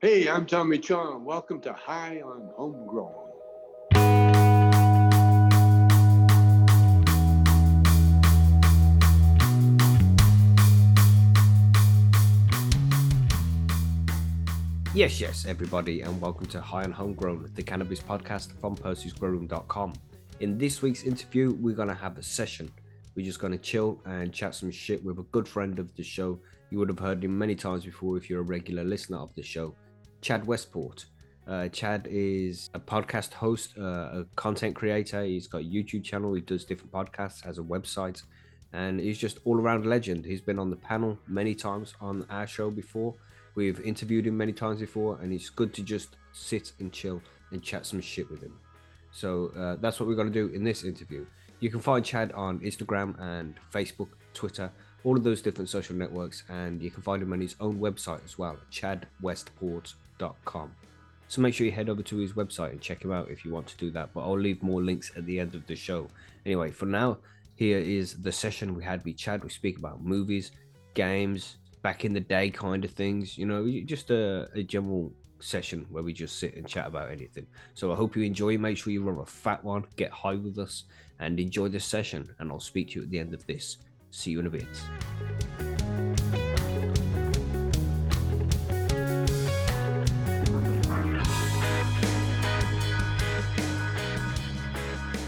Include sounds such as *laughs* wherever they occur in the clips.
Hey, I'm Tommy Chong. Welcome to High on Homegrown. Yes, yes, everybody, and welcome to High on Homegrown, the cannabis podcast from Percy'sGrowroom.com. In this week's interview, we're going to have a session. We're just going to chill and chat some shit with a good friend of the show. You would have heard him many times before if you're a regular listener of the show, Chad Westport. Uh, Chad is a podcast host, uh, a content creator. He's got a YouTube channel. He does different podcasts, has a website, and he's just all around legend. He's been on the panel many times on our show before. We've interviewed him many times before, and it's good to just sit and chill and chat some shit with him. So uh, that's what we're going to do in this interview. You can find Chad on Instagram and Facebook, Twitter, all of those different social networks, and you can find him on his own website as well, chadwestport.com. So make sure you head over to his website and check him out if you want to do that. But I'll leave more links at the end of the show. Anyway, for now, here is the session we had with Chad. We speak about movies, games, back in the day kind of things, you know, just a, a general session where we just sit and chat about anything. So I hope you enjoy. Make sure you run a fat one, get high with us, and enjoy this session. And I'll speak to you at the end of this. See you in a bit.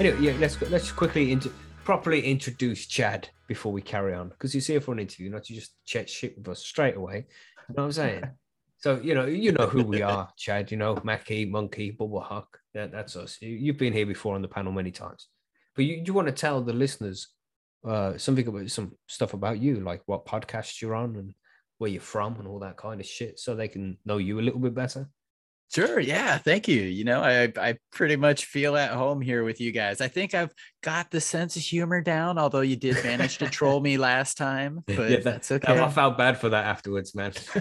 Anyway, yeah, let's let's quickly into properly introduce Chad before we carry on because he's here for an interview, not to just chat shit with us straight away. You know what I'm saying? *laughs* so you know, you know who we are, Chad. You know, Mackie, Monkey, Bubble Huck. That, that's us. You, have been here before on the panel many times, but you, you want to tell the listeners uh, something about some stuff about you, like what podcasts you're on and where you're from and all that kind of shit, so they can know you a little bit better. Sure. Yeah. Thank you. You know, I I pretty much feel at home here with you guys. I think I've got the sense of humor down, although you did manage to troll me last time, *laughs* but yeah, that's okay. I felt bad for that afterwards, man. *laughs*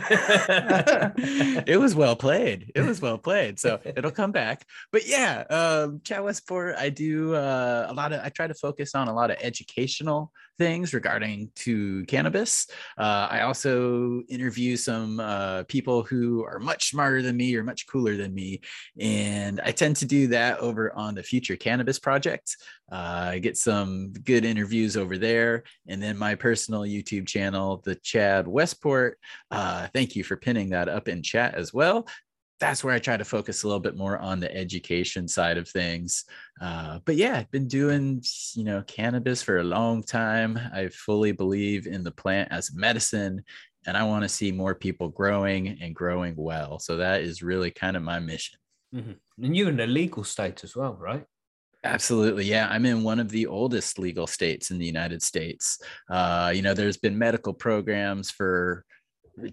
it was well played. It was well played. So *laughs* it'll come back. But yeah, um, Chad Westport, I do uh, a lot of, I try to focus on a lot of educational things regarding to cannabis. Uh, I also interview some uh, people who are much smarter than me or much cooler than me, and I tend to do that over on the Future Cannabis Project. Uh, I get some good interviews over there, and then my personal YouTube channel, the Chad Westport. Uh, thank you for pinning that up in chat as well that's where I try to focus a little bit more on the education side of things. Uh, but yeah, I've been doing, you know, cannabis for a long time. I fully believe in the plant as medicine, and I want to see more people growing and growing well. So that is really kind of my mission. Mm-hmm. And you're in a legal state as well, right? Absolutely. Yeah. I'm in one of the oldest legal states in the United States. Uh, you know, there's been medical programs for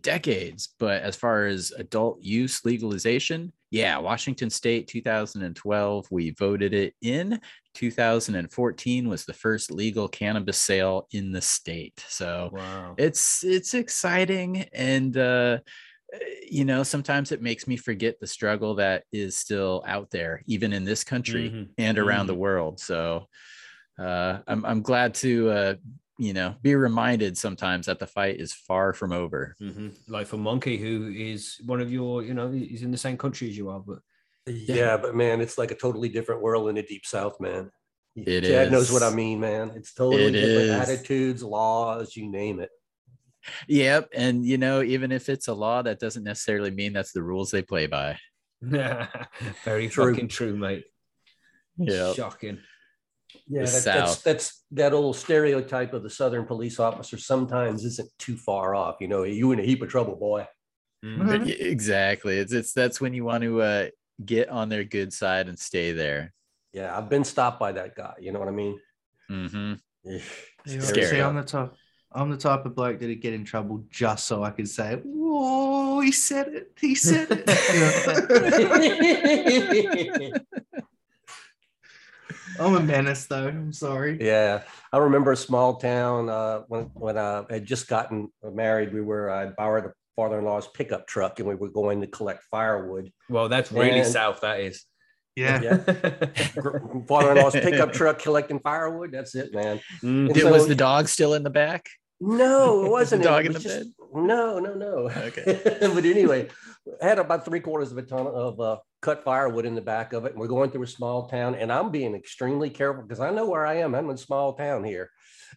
decades. But as far as adult use legalization, yeah, Washington State 2012, we voted it in. 2014 was the first legal cannabis sale in the state. So wow. it's it's exciting and uh you know sometimes it makes me forget the struggle that is still out there even in this country mm-hmm. and around mm-hmm. the world so uh, I'm, I'm glad to uh, you know be reminded sometimes that the fight is far from over. Mm-hmm. like for monkey who is one of your you know he's in the same country as you are but yeah, yeah but man it's like a totally different world in the deep south man. It Chad is. knows what i mean man. It's totally it different is. attitudes laws you name it. Yep and you know even if it's a law that doesn't necessarily mean that's the rules they play by. *laughs* Very true. fucking true mate. Yeah shocking yeah, that, that's that's that old stereotype of the Southern police officer sometimes isn't too far off. You know, you in a heap of trouble, boy. Mm-hmm. Exactly. It's it's that's when you want to uh, get on their good side and stay there. Yeah, I've been stopped by that guy. You know what I mean? Mm-hmm. See, I'm the top. I'm the type of bloke that'd get in trouble just so I could say, "Whoa, he said it. He said it." *laughs* *laughs* *laughs* I'm a menace, though. I'm sorry. Yeah, I remember a small town uh, when when I had just gotten married. We were I borrowed a father-in-law's pickup truck, and we were going to collect firewood. Well, that's really and, south. That is. Yeah. yeah. *laughs* Father-in-law's pickup truck collecting firewood. That's it, man. Mm. So, was the dog still in the back? No, it *laughs* wasn't. dog it was in the just, bed. No, no, no. Okay. *laughs* but anyway, I had about three quarters of a ton of uh, cut firewood in the back of it. And we're going through a small town, and I'm being extremely careful because I know where I am. I'm in a small town here.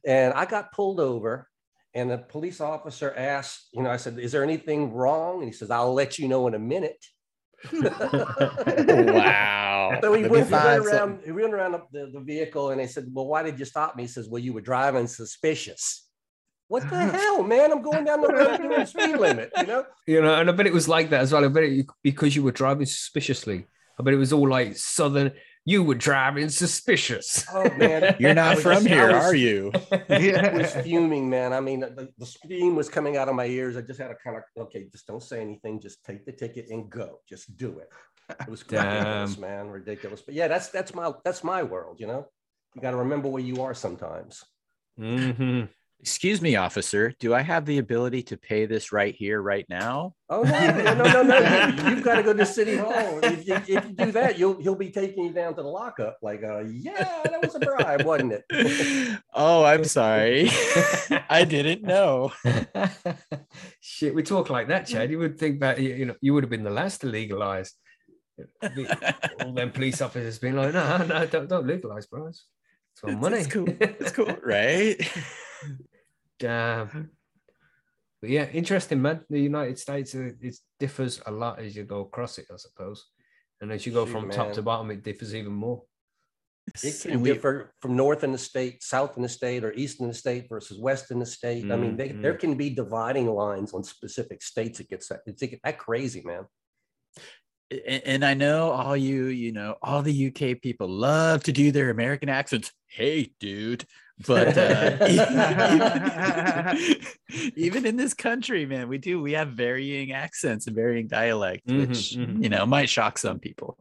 And I got pulled over, and the police officer asked, you know, I said, Is there anything wrong? And he says, I'll let you know in a minute. *laughs* wow. *laughs* So he went, he went around, something. he went around the, the vehicle and they said, Well, why did you stop me? He says, Well, you were driving suspicious. What the *laughs* hell, man? I'm going down the road doing the speed limit, you know? You know, and I bet it was like that as well. I bet it because you were driving suspiciously. I bet it was all like southern. You were driving suspicious. Oh man. *laughs* You're not was- from here, was- are you? I *laughs* was fuming, man. I mean, the, the steam was coming out of my ears. I just had to kind of, okay, just don't say anything. Just take the ticket and go. Just do it. It was ridiculous, man. Ridiculous. But yeah, that's that's my that's my world, you know. You got to remember where you are sometimes. hmm Excuse me, officer. Do I have the ability to pay this right here, right now? Oh no, no, no, no, no! You, have got to go to city hall. If you, if you do that, you'll he'll be taking you down to the lockup. Like, uh, yeah, that was a bribe, wasn't it? *laughs* oh, I'm sorry. *laughs* I didn't know. *laughs* Shit, we talk like that, Chad. You would think that you you know you would have been the last to legalize. All them police officers being like, no, no, don't, don't legalize, bro. It's it's for It's- money. It's cool. It's cool, right? Damn. But yeah, interesting, man. The United States, uh, it differs a lot as you go across it, I suppose. And as you go Shoot, from top to bottom, it differs even more. It can we- differ from north in the state, south in the state, or east in the state versus west in the state. I mean, they, there can be dividing lines on specific states. It gets that it's that crazy, man. A- and I know all you, you know, all the UK people love to do their American accents. Hey, dude. But uh, even, *laughs* even in this country, man, we do. We have varying accents and varying dialect, Mhm, which, mhm. you know, might shock some people.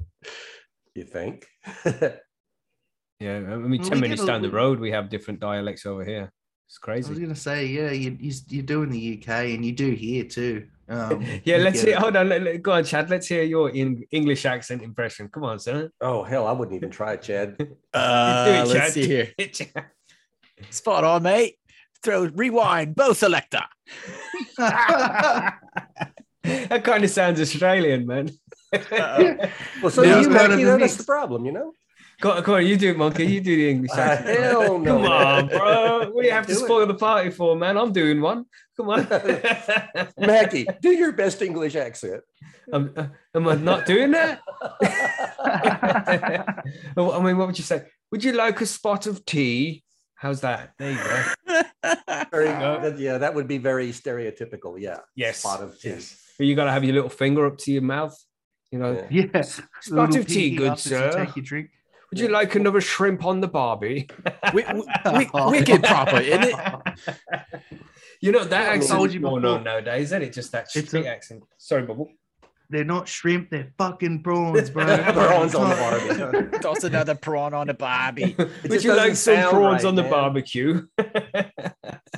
You think? *laughs* Yeah, I mean, 10 we minutes a- down the road, we have different dialects over here. It's crazy. I was gonna say, yeah, you, you you do in the UK and you do here too. Um, *laughs* Yeah, let's get hear. it. Hold on, let, let- go on, Chad. Let's hear your in, English accent impression. Come on, son. oh hell, I wouldn't even try it, Chad. *laughs* Uh, Do it, let's Chad. see here. *laughs* Chad. Spot on, mate. Throw rewind, bow selector. that kind of sounds Australian, man. Well, so Yeah, you, it's part of Mackie, the that's the problem, you know. Go on, go on, you do it, monkey. You do the English Uh, accent. hell no. Come on, bro. What do you have to Do it. spoil the party for, man? I'm doing one. Come on. *laughs* Mackie, do your best English accent. am, uh, am I not doing that? *laughs* *laughs* I mean, what would you say? Would you like a spot of tea? How's that? There you go. Very, go. that- yeah, that would be very stereotypical. Yeah. Yes. Spot of tea. Yes. But you got to have your little finger up to your mouth. You know, yes. yeah, spot of tea, good up as you sir. Take your drink. Would you like another shrimp on the barbie? *laughs* Wi- wi- *laughs* wi- wicked proper, isn't it? *laughs* You know that I accent told is you going on nowadays, isn't it? Just that It's street a- accent. Sorry, Bubble. They're not shrimp, they're fucking prawns, bro. Prawns on the barbie. Toss another prawn on a barbie. Would you like some prawns right, on the man. barbecue?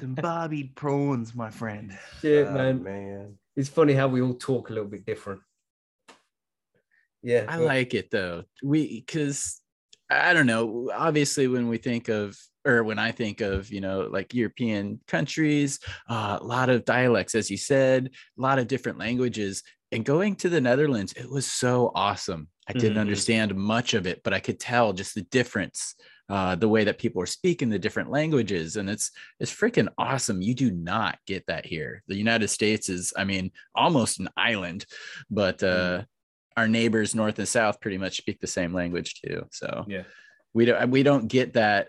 Some barbied prawns, my friend. Shit, Oh, man. man. It's funny how we all talk a little bit different. Yeah. I like it though. We because I don't know. Obviously, when we think of or when I think of you know like European countries, uh, a lot of dialects, as you said, a lot of different languages. And going to the Netherlands, it was so awesome. I didn't Mhm. understand much of it, but I could tell just the difference, uh, the way that people are speaking the different languages, and it's it's freaking awesome. You do not get that here. The United States is, I mean, almost an island, but uh, our neighbors north and south pretty much speak the same language too. So Yeah. we don't we don't get that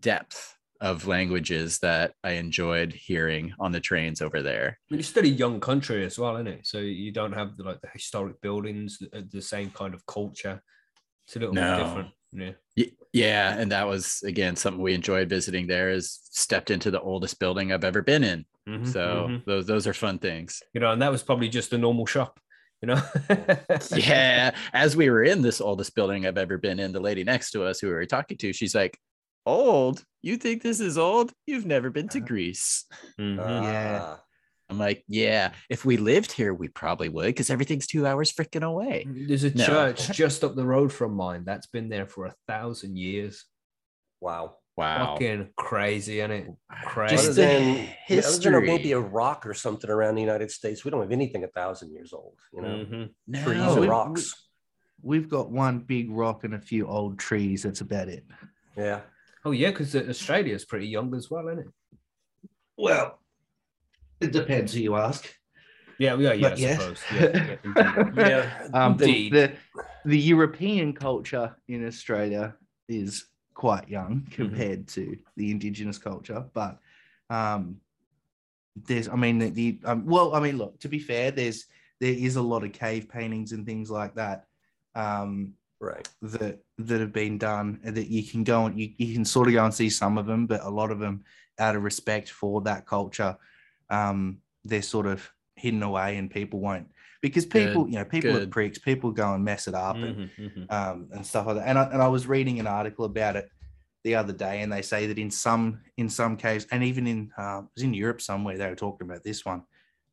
depth of languages that I enjoyed hearing on the trains over there. I mean, it's still a young country as well, isn't it? So you don't have the, like the historic buildings, the, the same kind of culture. It's a little No. bit different. Yeah. Yeah, and that was again something we enjoyed visiting there is stepped into the oldest building I've ever been in. Mhm, So mhm. those those are fun things. you know, and that was probably just a normal shop, you know. *laughs* yeah. As we were in this oldest building I've ever been in, the lady next to us who we were talking to, she's like, Old? You think this is old? You've never been to Greece. Mhm. Yeah. Ah, I'm like, yeah, if we lived here, we probably would because everything's two hours freaking away. There's a No. church just up the road from mine that's been there for a thousand years. wow. Wow. Fucking crazy, isn't it? Crazy. Just Other the than, other than history. maybe a rock or something around the United States, we don't have anything a thousand years old. You know, Mhm. trees No. and we- rocks. We've got one big rock and a few old trees. That's about it. Yeah. Oh yeah, because Australia's pretty young as well, isn't it? Well, it depends who you ask. Yeah, yeah, yeah. I But yeah. suppose. Yeah, yeah, *laughs* indeed. Yeah. Um, the, the the European culture in Australia is quite young *laughs* compared to the indigenous culture, but um, there's, I mean, the, the um, well, I mean, look, to be fair, there's there is a lot of cave paintings and things like that um, Right. that that have been done that you can go and you, you can sort of go and see some of them, but a lot of them, out of respect for that culture, um, they're sort of hidden away and people won't because people, Good, you know, people are pricks, people go and mess it up and Mhm, mhm. um, and stuff like that. And I, and I was reading an article about it the other day, and they say that in some in some caves, and even in uh, it was in Europe somewhere, they were talking about this one,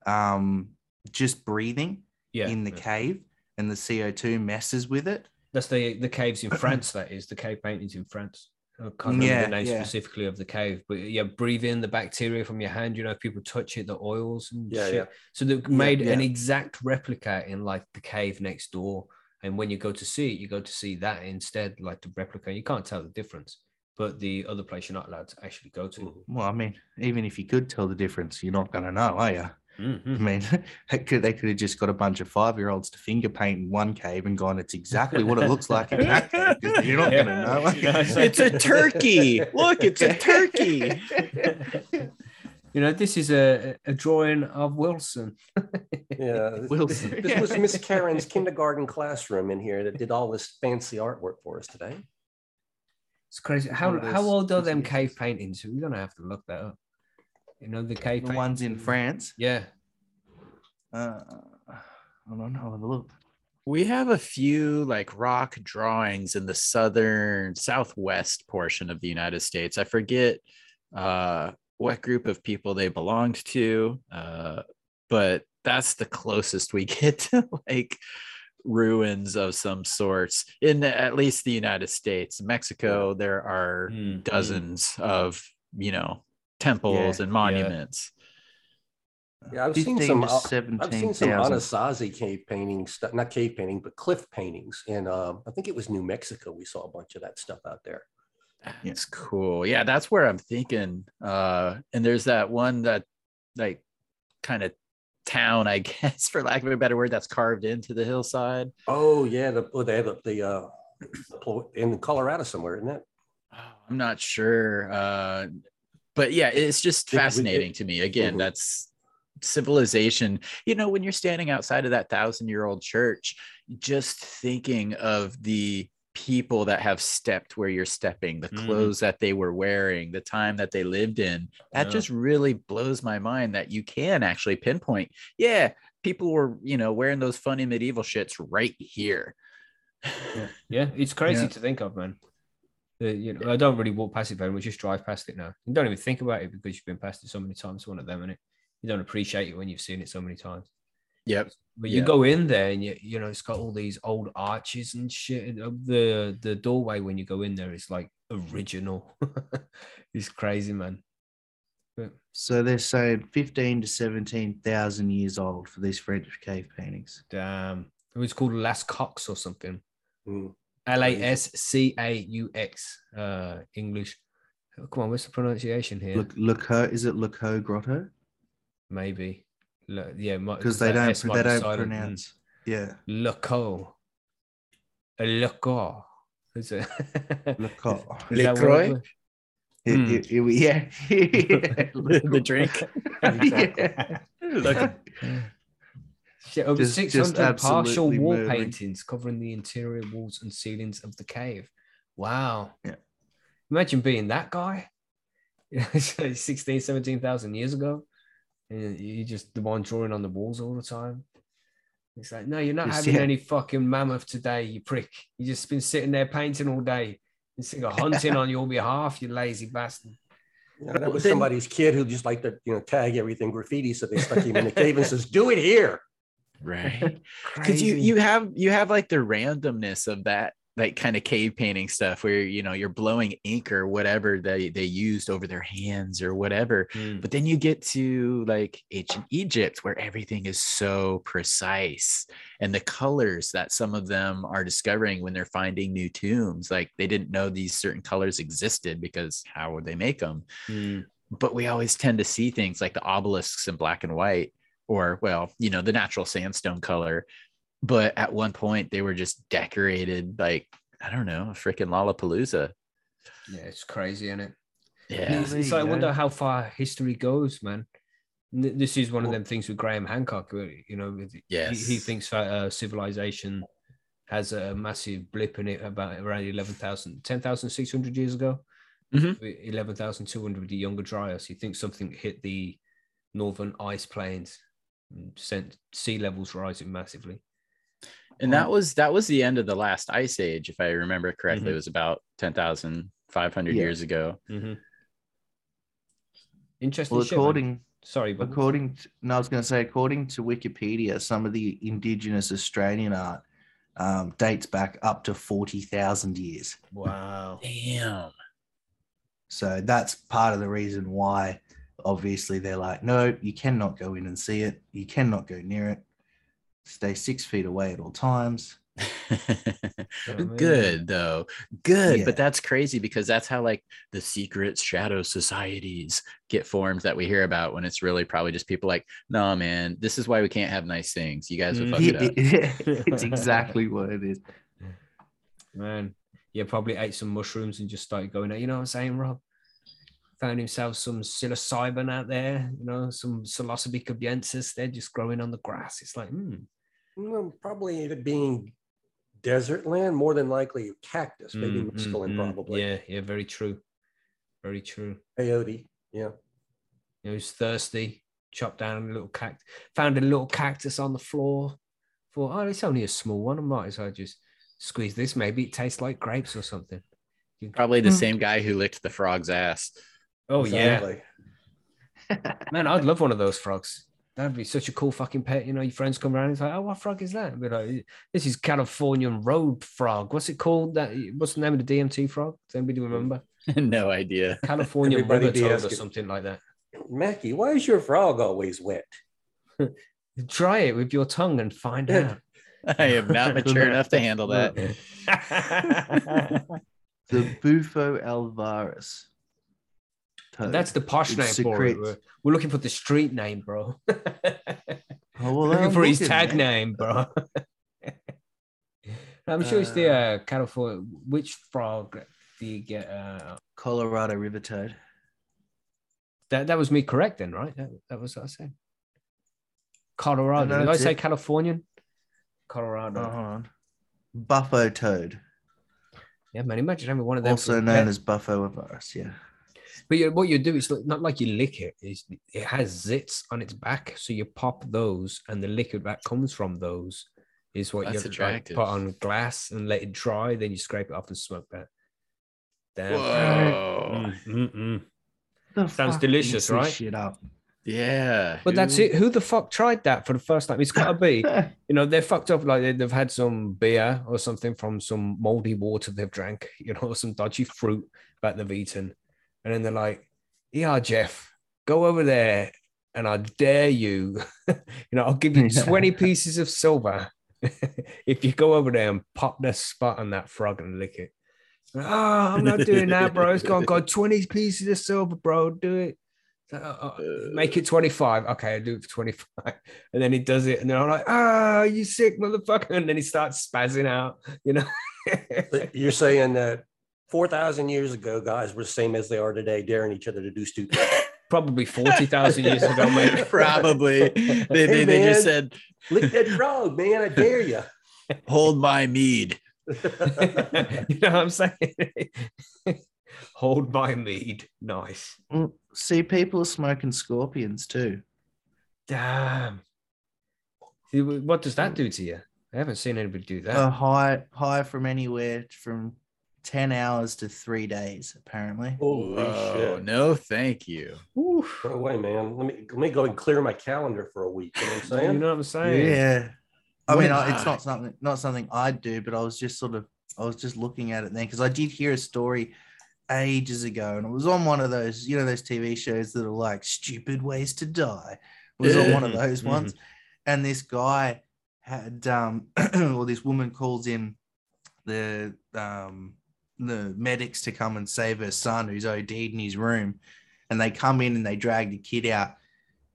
um, just breathing Yeah, in the yeah. cave and the CO two messes with it. That's the the caves in *clears throat* France. That is the cave paintings in France. I can't remember Yeah, the name yeah. specifically of the cave, but yeah, breathe in the bacteria from your hand. You know, if people touch it, the oils and Yeah, shit. yeah. So they've made an yeah. exact replica in like the cave next door. And when you go to see it, you go to see that instead, like the replica. You can't tell the difference. But the other place you're not allowed to actually go to. Mm-hmm. Well, I mean, even if you could tell the difference, you're not going to know, are you? I Mhm. mean, *laughs* they could, they could have just got a bunch of five year olds to finger paint in one cave and gone, it's exactly what it looks like in that cave. 'cause You're not Yeah. going to know. *laughs* are it's a turkey. Look, it's a turkey. you know, this is a, a drawing of Wilson. *laughs* Yeah. This, Wilson. this was Miss Karen's kindergarten classroom in here that did all this fancy artwork for us today. It's crazy. How how old are them cave paintings? We're gonna have to look that up. You know the cave The ones in? France. Yeah. Uh, I don't know. Have a look. We have a few like rock drawings in the southern southwest portion of the United States. I forget uh, what group of people they belonged to, uh, but that's the closest we *laughs* get to like ruins of some sorts in at least the United States. Mexico, there are Mm, mm. dozens of you know temples Yeah, and monuments. Yeah, I've seen 15 some. to uh, I've seen some 17,000. Anasazi cave paintings, stu- not cave painting, but cliff paintings. And um, I think it was New Mexico. We saw a bunch of that stuff out there. It's cool. Yeah, that's where I'm thinking. Uh, and there's that one that like kind of town, I *laughs* guess, for lack of a better word, that's carved into the hillside. Oh yeah, the oh, they have the, the uh, in Colorado somewhere, isn't it? Oh, I'm not sure. Uh, but yeah, it's just fascinating to me. Again, Mhm. that's civilization. You know, when you're standing outside of that thousand year old church, just thinking of the people that have stepped where you're stepping, the Mm. clothes that they were wearing, the time that they lived in, that Yeah. just really blows my mind that you can actually pinpoint. Yeah, people were, you know, wearing those funny medieval shits right here. Yeah, it's crazy Yeah. to think of, man. Uh, you know, I don't really walk past it very much. Just drive past it now. You don't even think about it because you've been past it so many times. One of them, and it you don't appreciate it when you've seen it so many times. Yep. But you Yeah. go in there and you you know it's got all these old arches and shit. and, uh, The the doorway when you go in there is like original. *laughs* it's crazy, man. But So they're saying 15 to 17,000 years old for these French cave paintings. damn, it was called Las Cox or something. Mm. L A S C A U X, uh, English. Oh, come on, what's the pronunciation here? Look, Leco, is it Leco Grotto? Maybe. Le, yeah, Because they don't, they don't pronounce. Yeah, Leco. A leco. Is it? Leco. *laughs* Is it LaCroix? was? It- Hmm. it- it- yeah. the, *laughs* *laughs* the drink. yeah. Look, Shit, over Just- just 600 parietal wall murdering. paintings covering the interior walls and ceilings of the cave. Wow. Yeah. Imagine being that guy. *laughs* 16, 17,000 years ago. And you're just the one drawing on the walls all the time. It's like, no, you're not Just- having yeah. any fucking mammoth today, you prick. You just been sitting there painting all day. Instead of *laughs* hunting on your behalf, you lazy bastard. Yeah, that was somebody's kid who just liked to you know tag everything graffiti, so they stuck him in the cave and says, "Do it here." Right. *laughs* because you you have you have like the randomness of that like kind of cave painting stuff where you know you're blowing ink or whatever they they used over their hands or whatever Mm. but then you get to like ancient egypt where everything is so precise and the colors that some of them are discovering when they're finding new tombs like they didn't know these certain colors existed because how would they make them Mm. but we always tend to see things like the obelisks in black and white or well you know the natural sandstone color but at one point they were just decorated like i don't know a freaking lollapalooza Yeah, it's crazy, isn't it? yeah It's, there it's like I wonder how far history goes, man. This is one of them things with Graham Hancock. where, You know, with- he, he thinks that uh, civilization has a massive blip in it about around 11,000, 10,600 years ago. Mhm. 11,200 with the Younger Dryas. He thinks something hit the northern ice plains and sent sea levels rising massively. and that was that was the end of the last ice age if i remember correctly Mhm. it was about 10,500 Yeah. years ago Interesting. Well, shit, man. according Sorry, but according to, no, I was going to say according to Wikipedia, some of the indigenous Australian art um, dates back up to forty thousand years. wow. damn So that's part of the reason why, obviously, they're like, no, you cannot go in and see it. You cannot go near it. Stay six feet away at all times. *laughs* Oh, good though good Yeah. but that's crazy because that's how like the secret shadow societies get formed that we hear about when it's really probably just people like no man this is why we can't have nice things you guys would fuck it mm-hmm. up *laughs* *laughs* it's exactly what it is. Man, yeah, probably ate some mushrooms and just started going, you know what I'm saying, Rob? Found himself some psilocybin out there, you know, some psilocybe cubensis. They're just growing on the grass. It's like, hmm. Well, probably it being desert land, more than likely cactus, maybe mm, mm, mescaline, mm. probably. Yeah, yeah, very true. Very true. Peyote. Yeah. You was thirsty, chopped down a little cactus, found a little cactus on the floor. Thought, oh, it's only a small one. I might as well just squeeze this. Maybe it tastes like grapes or something. probably the Mm. same guy who licked the frog's ass Oh, yeah. *laughs* Man, I'd love one of those frogs. That'd be such a cool fucking pet. You know, your friends come around and it's like, oh, what frog is that? Be like, this is Californian road frog. What's it called? That what's the name of the DMT frog? Does anybody remember? *laughs* no idea California Everybody rubber be toad or something like that. Mackie, why is your frog always wet? *laughs* Try it with your tongue and find out. i am not mature enough to handle that The Bufo alvarius. That's the posh It name for it. We're, looking for the street name, bro. *laughs* Oh, well, looking I'm for his tag man. name, bro. *laughs* I'm sure it's the uh, California. Which frog do you get? Uh, Colorado River toad. that that was me correct then, right? That, that was what I said. Colorado. Did I say it. Californian? Colorado. Hold on. Bufo toad, Yeah, man. Imagine having one of them. also known pet. as Bufo alvarius. Yeah. But you, what you do is not like you lick it. It's, it has zits on its back, so you pop those, and the liquid that comes from those is what That's you like, attractive. put on glass and let it dry. Then you scrape it off and smoke that. Damn. whoa Mm, mm, mm. Sounds delicious, right? Shit up. yeah But that's it. Who the fuck tried that for the first time? It's got to be, *laughs* you know, they're fucked up. Like they- they've had some beer or something from some moldy water they've drank, you know, *laughs* some dodgy fruit that they've eaten. And then they're like, yeah, Jeff, go over there and I dare you, *laughs* you know, I'll give you 20 pieces of silver *laughs* if you go over there and pop the spot on that frog and lick it. Oh, I'm not doing that, bro. It's gone, got 20 pieces of silver, bro. Do it. Uh, uh, make it 25. Okay, I'll do it for 25. *laughs* And then he does it, and then I'm like, ah, you sick motherfucker. And then he starts spazzing out, you know. You're saying that 4,000 years ago, guys were the same as they are today, daring each other to do stupid. *laughs* Probably 40,000 years ago, *laughs* mate. probably they, they, Hey, they just man. said Lick that frog, man. I dare you. *laughs* hold my mead you know what I'm saying? Hold my mead. Nice. See, people are smoking scorpions too. Damn. What does that do to you? I haven't seen anybody do that. A high, high from anywhere from ten hours to three days, apparently. Holy Whoa, shit. no thank you Oof. No way, man. Let me let me go and clear my calendar for a week. You know what I'm You saying? know what I'm saying? Yeah. I mean, I, it's not something, not something I'd do, but I was just sort of I was just looking at it then because I did hear a story ages ago, and it was on one of those, you know, those TV shows that are like stupid ways to die. It was on one of Mhm, those ones, and this guy had, um, *clears throat* or this woman calls in the um the medics to come and save her son who's OD'd in his room, and they come in and they drag the kid out,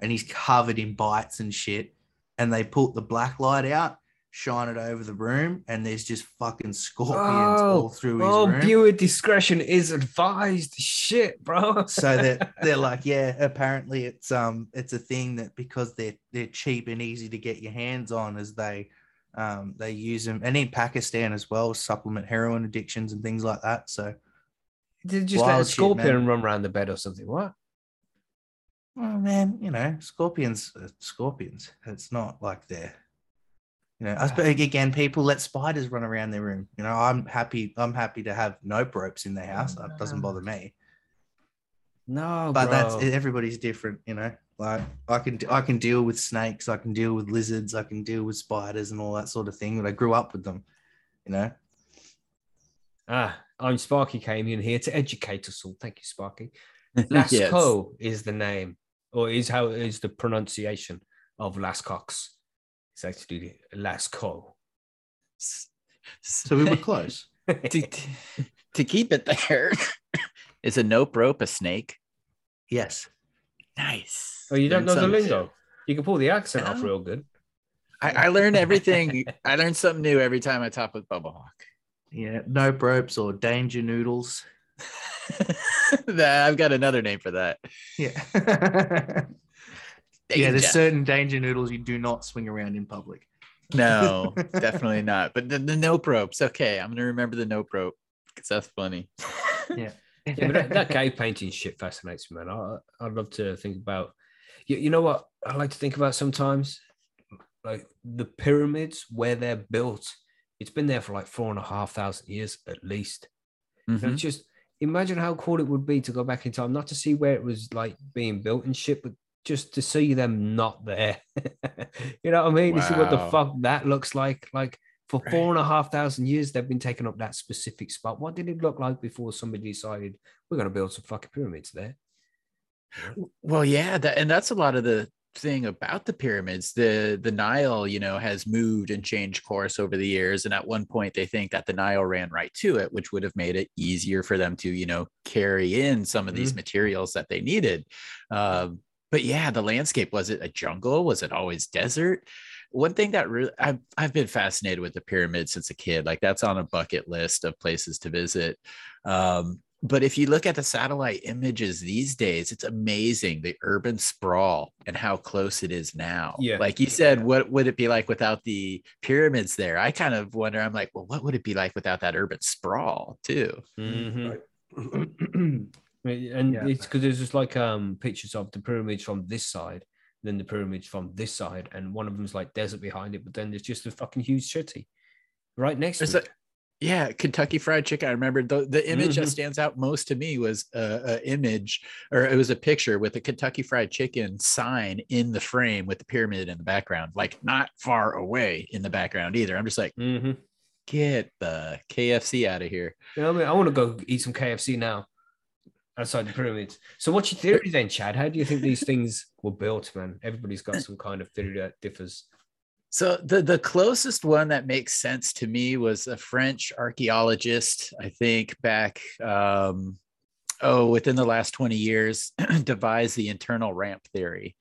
and he's covered in bites and shit, and they put the black light out. Shine it over the room, and there's just fucking scorpions all through his oh, room. viewer discretion is advised. Shit, bro. *laughs* so that they're like, yeah, apparently it's um it's a thing that because they're they're cheap and easy to get your hands on as they um they use them and in Pakistan as well supplement heroin addictions and things like that. So Did you just let a Wild shit, scorpion run around the bed or something? What? well, man, you know, scorpions are scorpions. It's not like they're you know, I ah. suppose again, people let spiders run around their room. You know, I'm happy. I'm happy to have nope ropes in the house. That doesn't bother mm. me. No, but bro. that's everybody's different you know like i can i can deal with snakes i can deal with lizards i can deal with spiders and all that sort of thing but i grew up with them you know Ah, I'm Sparky. Came in here to educate us all. Thank you, Sparky. *laughs* Yes. Lasco is the name, or is how is the pronunciation of Lascox. It's actually Lasco. so we were close to, *laughs* to- to keep it there, *laughs* is a nope rope a snake? yes Nice. Oh, you don't know Learned the lingo. You can pull the accent off um, real good. I, I learned everything. I learn something new every time I talk with Bubba Hawk. yeah no ropes or danger noodles *laughs* That- I've got another name for that. yeah *laughs* yeah there's certain danger noodles you do not swing around in public No, *laughs* definitely not. But the, the nope ropes. Okay, I'm gonna remember the nope rope because that's funny. Yeah, but that, that cave painting shit fascinates me, man. I, I'd love to think about. You, you know what I like to think about sometimes, like the pyramids where they're built. It's been there for like four and a half thousand years at least. Mhm. it's just imagine how cool it would be to go back in time, not to see where it was like being built and shit, but just to see them not there. *laughs* you know what I mean? To see what the fuck that looks like. Like for Right. four and a half thousand years, they've been taking up that specific spot. What did it look like before somebody decided we're going to build some fucking pyramids there? Well, yeah, that and that's a lot of the thing about the pyramids. The the Nile, you know, has moved and changed course over the years. And at one point they think that the Nile ran right to it, which would have made it easier for them to, you know, carry in some of these materials that they needed. Um, but yeah, the landscape was it a jungle? Was it always desert? One thing that really I've I've been fascinated with the pyramids since a kid. Like that's on a bucket list of places to visit. Um, but if you look at the satellite images these days, it's amazing the urban sprawl and how close it is now. Yeah. Like you said, what would it be like without the pyramids there? I kind of wonder, I'm like, well, what would it be like without that urban sprawl too? *clears throat* And Yeah. it's because there's just like um pictures of the pyramids from this side, then the pyramids from this side, and one of them's like desert behind it, but then there's just a fucking huge city right next There's to a- it. Yeah, Kentucky Fried Chicken. I remember the, the image that Mhm. stands out most to me was a, a image, or it was a picture with a Kentucky Fried Chicken sign in the frame with the pyramid in the background, like not far away in the background either. I'm just like, Mhm. get the KFC out of here. You know I mean? I want to go eat some KFC now outside the pyramids. So, what's your theory then, Chad? How do you think these things were built, man? Everybody's got some kind of theory that differs. So the the closest one that makes sense to me was a French archaeologist, I think back um oh within the last 20 years *clears throat* devised the internal ramp theory.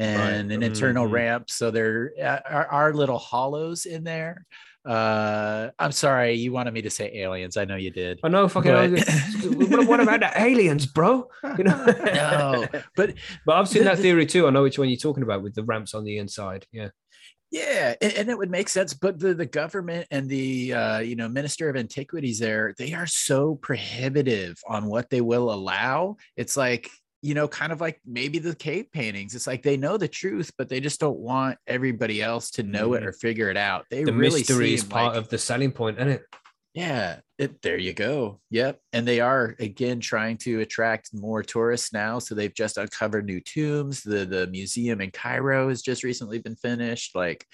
And an internal Mhm. ramp so there are, are little hollows in there. Uh I'm sorry, you wanted me to say aliens. I know you did. I know, fucking. But- *laughs* what, what about the aliens, bro? You know, *laughs* No, but but I've seen that theory too. I know which one you're talking about with the ramps on the inside. Yeah. Yeah, and, and it would make sense. But the, the government and the uh, you know Minister of Antiquities there, they are so prohibitive on what they will allow. It's like you know, kind of like maybe the cave paintings. It's like they know the truth, but they just don't want everybody else to know it Mhm. or figure it out. They The really mystery is part like- of the selling point, isn't it? yeah, it, there you go. Yep. And they are again trying to attract more tourists now. So they've just uncovered new tombs. The the museum in Cairo has just recently been finished. Like,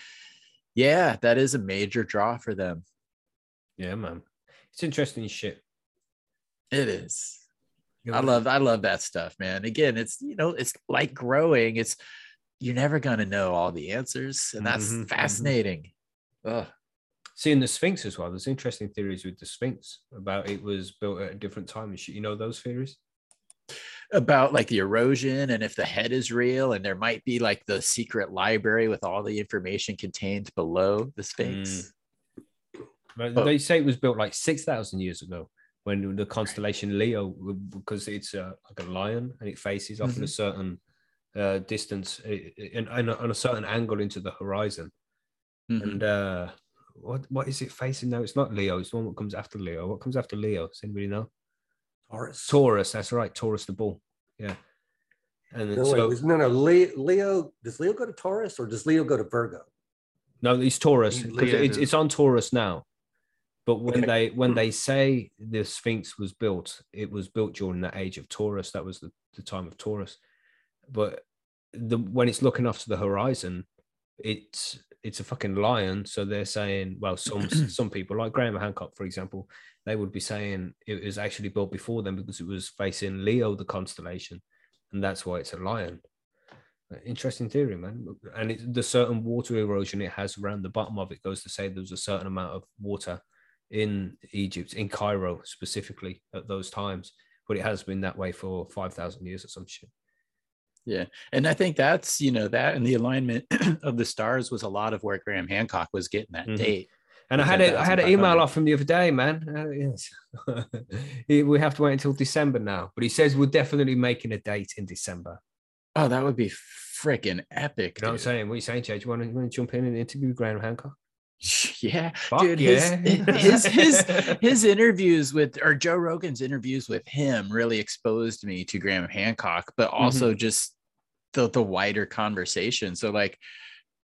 yeah, that is a major draw for them. Yeah, man. It's interesting shit. It is. I love I love that stuff, man. Again, it's you know, it's like growing. It's you're never gonna know all the answers, and that's Mhm, mhm. fascinating. Ugh. Seeing the Sphinx as well. There's interesting theories with the Sphinx about it was built at a different time and shit. You know those theories? About like the erosion and if the head is real, and there might be like the secret library with all the information contained below the Sphinx. But But- they say it was built like six thousand years ago when the constellation Leo, because it's uh, like a lion and it faces off in a certain uh, distance i- i- and and on a certain angle into the horizon. Mhm. And uh, what what is it facing now? It's not Leo. It's the one that comes after Leo. What comes after Leo? Does anybody know? Taurus. Taurus. That's right. Taurus the bull. Yeah. And No, so wait, no, no. Leo, Leo, does Leo go to Taurus or does Leo go to Virgo? No, it's Taurus. Leo 'cause it's, it's on Taurus now. But when Okay. they when they say the Sphinx was built, it was built during that age of Taurus. That was the, the time of Taurus. But the when it's looking off to the horizon, it's it's a fucking lion. So they're saying, well, some *clears throat* some people like Graham Hancock, for example, they would be saying it was actually built before them because it was facing Leo, the constellation, and that's why it's a lion. Interesting theory, man. And it's the certain water erosion it has around the bottom of it goes to say there's a certain amount of water in Egypt, in Cairo specifically at those times. But it has been that way for 5,000 years or some shit. Yeah. And I think that's, you know, that and the alignment *clears throat* of the stars was a lot of where Graham Hancock was getting that Mhm. date. And I had a, I had an email off from the other day, man. Uh, yes. *laughs* We have to wait until December now. But he says we're definitely making a date in December. Oh, that would be freaking epic. You know what I'm saying? What are you saying, Jay? Do you want to, you want to jump in and interview Graham Hancock? *laughs* Yeah, Fuck dude. yeah. *laughs* His, his his *laughs* his interviews with or Joe Rogan's interviews with him really exposed me to Graham Hancock, but Mm-hmm. also just the the wider conversation. So like,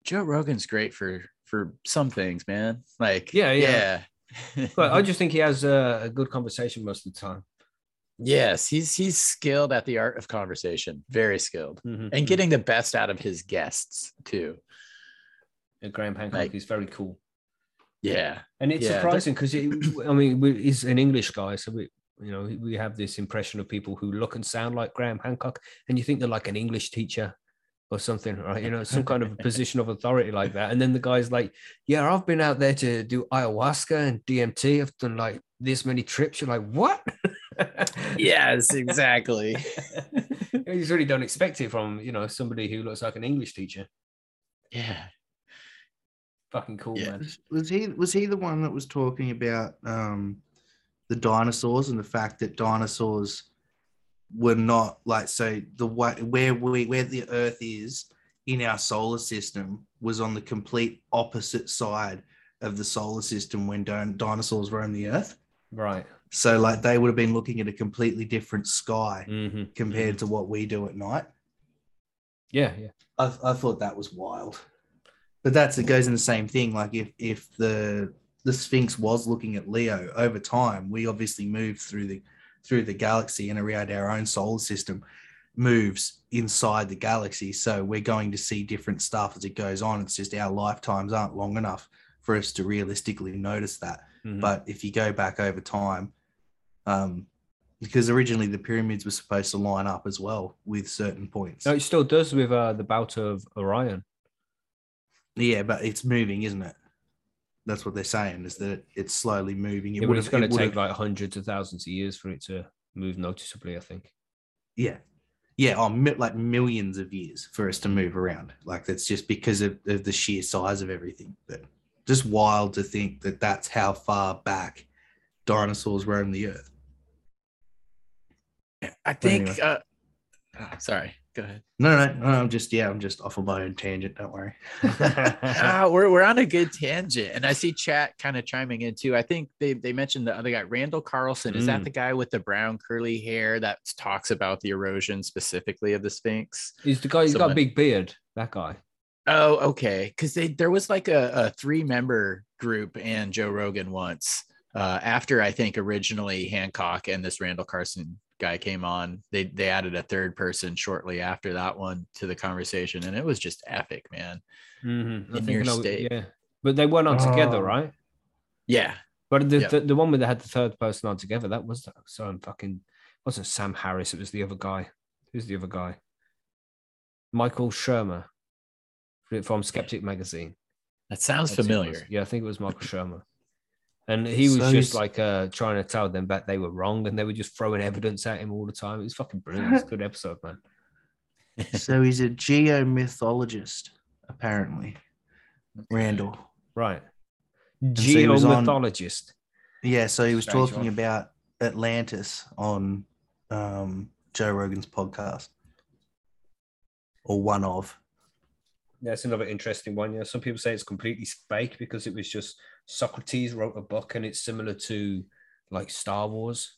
Joe Rogan's great for for some things, man. Like, Yeah, yeah. yeah. But I just think he has a, a good conversation most of the time. yes, he's he's skilled at the art of conversation, very skilled, Mhm. and getting the best out of his guests too. And Graham Hancock is very cool. Yeah, And it's Yeah, surprising because I mean, we, he's an English guy, so we, you know, we have this impression of people who look and sound like Graham Hancock, and you think they're like an English teacher or something, right? You know, some kind of *laughs* position of authority like that. And then the guy's like, "Yeah, I've been out there to do ayahuasca and DMT. I've done like this many trips." You're like, "What?" *laughs* yes, exactly. *laughs* you just really don't expect it from you know somebody who looks like an English teacher. yeah, Fucking cool, Yeah. man. Was- Was he was he the one that was talking about um, the dinosaurs and the fact that dinosaurs were not like so the way where we where the Earth is in our solar system was on the complete opposite side of the solar system when din- dinosaurs roamed the Earth. Right. So like they would have been looking at a completely different sky hmm compared to what we do at night. Yeah, yeah. I, I thought that was wild. But that's it goes in the same thing. Like if if the the Sphinx was looking at Leo over time, we obviously moved through the through the galaxy and around our own solar system moves inside the galaxy. So we're going to see different stuff as it goes on. It's just our lifetimes aren't long enough for us to realistically notice that. Mhm. But if you go back over time, um, because originally the pyramids were supposed to line up as well with certain points. No, it still does with uh, the bout of Orion. Yeah, but it's moving, isn't it? That's what they're saying is that it's slowly moving. It Yeah, would've- it's going it to take like hundreds of thousands of years for it to move noticeably. I think. yeah, yeah, oh, mi- like millions of years for us to move around. Like that's just because of, of the sheer size of everything. But just wild to think that that's how far back dinosaurs roamed the earth. I think. anyway. Uh, oh, sorry, go ahead. No, no, no, I'm just yeah, I'm just off on my own tangent. Don't worry. *laughs* Ah, we're we're on a good tangent, and I see chat kind of chiming in too. I think they they mentioned the other guy, Randall Carlson. Is that Mm. the guy with the brown curly hair that talks about the erosion specifically of the Sphinx? He's the guy. He's got a big beard. That guy. Oh, okay. Because they there was like a, a three member group and Joe Rogan once. Uh, after I think originally Hancock and this Randall Carlson guy came on, they they added a third person shortly after that one to the conversation, and it was just epic, man. Mm-hmm. In your I state. Yeah, but they weren't on together, Oh. right? Yeah, But the, Yeah. the the one where they had the third person on together, that was so fucking wasn't Sam Harris. It was the other guy. Who's the other guy? Michael Shermer from Skeptic Magazine. That sounds That's was. familiar. Yeah, I think it was Michael Shermer. And he was So just like uh, trying to tell them that they were wrong, and they were just throwing evidence at him all the time. It was fucking brilliant. It's a good episode, man. *laughs* so he's a geomythologist, apparently. Randall. Right. so he was on- Yeah, so he was talking about Atlantis on um, Joe Rogan's podcast, or one of. Yeah, it's another interesting one. Yeah, some people say it's completely fake because it was just Socrates wrote a book and it's similar to like Star Wars.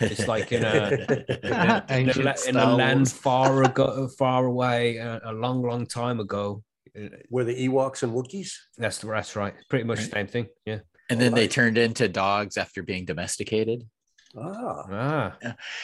It's like in a in a, *laughs* in a, in a land far ago, far away, a, a long, long time ago. Were the Ewoks and Wookiees? That's that's right. Pretty much the same thing. Yeah. and then they turned into dogs after being domesticated. Ah, Ah,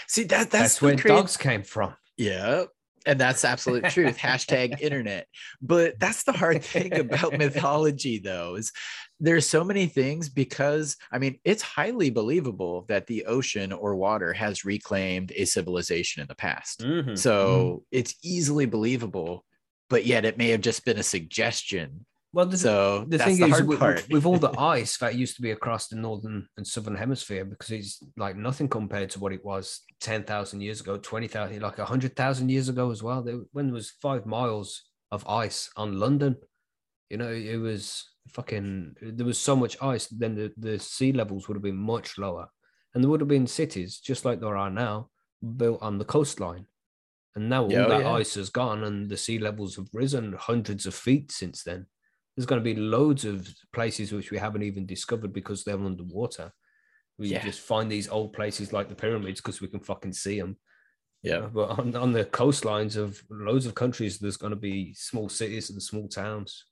See that that's, that's, where crazy- dogs came from. Yeah. And that's absolute *laughs* truth. Hashtag internet. But that's the hard thing about *laughs* mythology, though, is there's so many things because I mean, it's highly believable that the ocean or water has reclaimed a civilization in the past. Mhm. So it's easily believable, but yet it may have just been a suggestion. Well, the, So the that's thing the is, with, with all the *laughs* ice that used to be across the northern and southern hemisphere, because it's like nothing compared to what it was 10,000 years ago, 20,000, like 100,000 years ago as well. There, when there was five miles of ice on London, you know, it was fucking, there was so much ice, then the, the sea levels would have been much lower. And there would have been cities, just like there are now, built on the coastline. And now all oh, that yeah. ice has gone and the sea levels have risen hundreds of feet since then there's going to be loads of places which we haven't even discovered because they're underwater. We Yeah. just find these old places like the pyramids because we can fucking see them. Yeah. But on, on the coastlines of loads of countries, there's going to be small cities and small towns.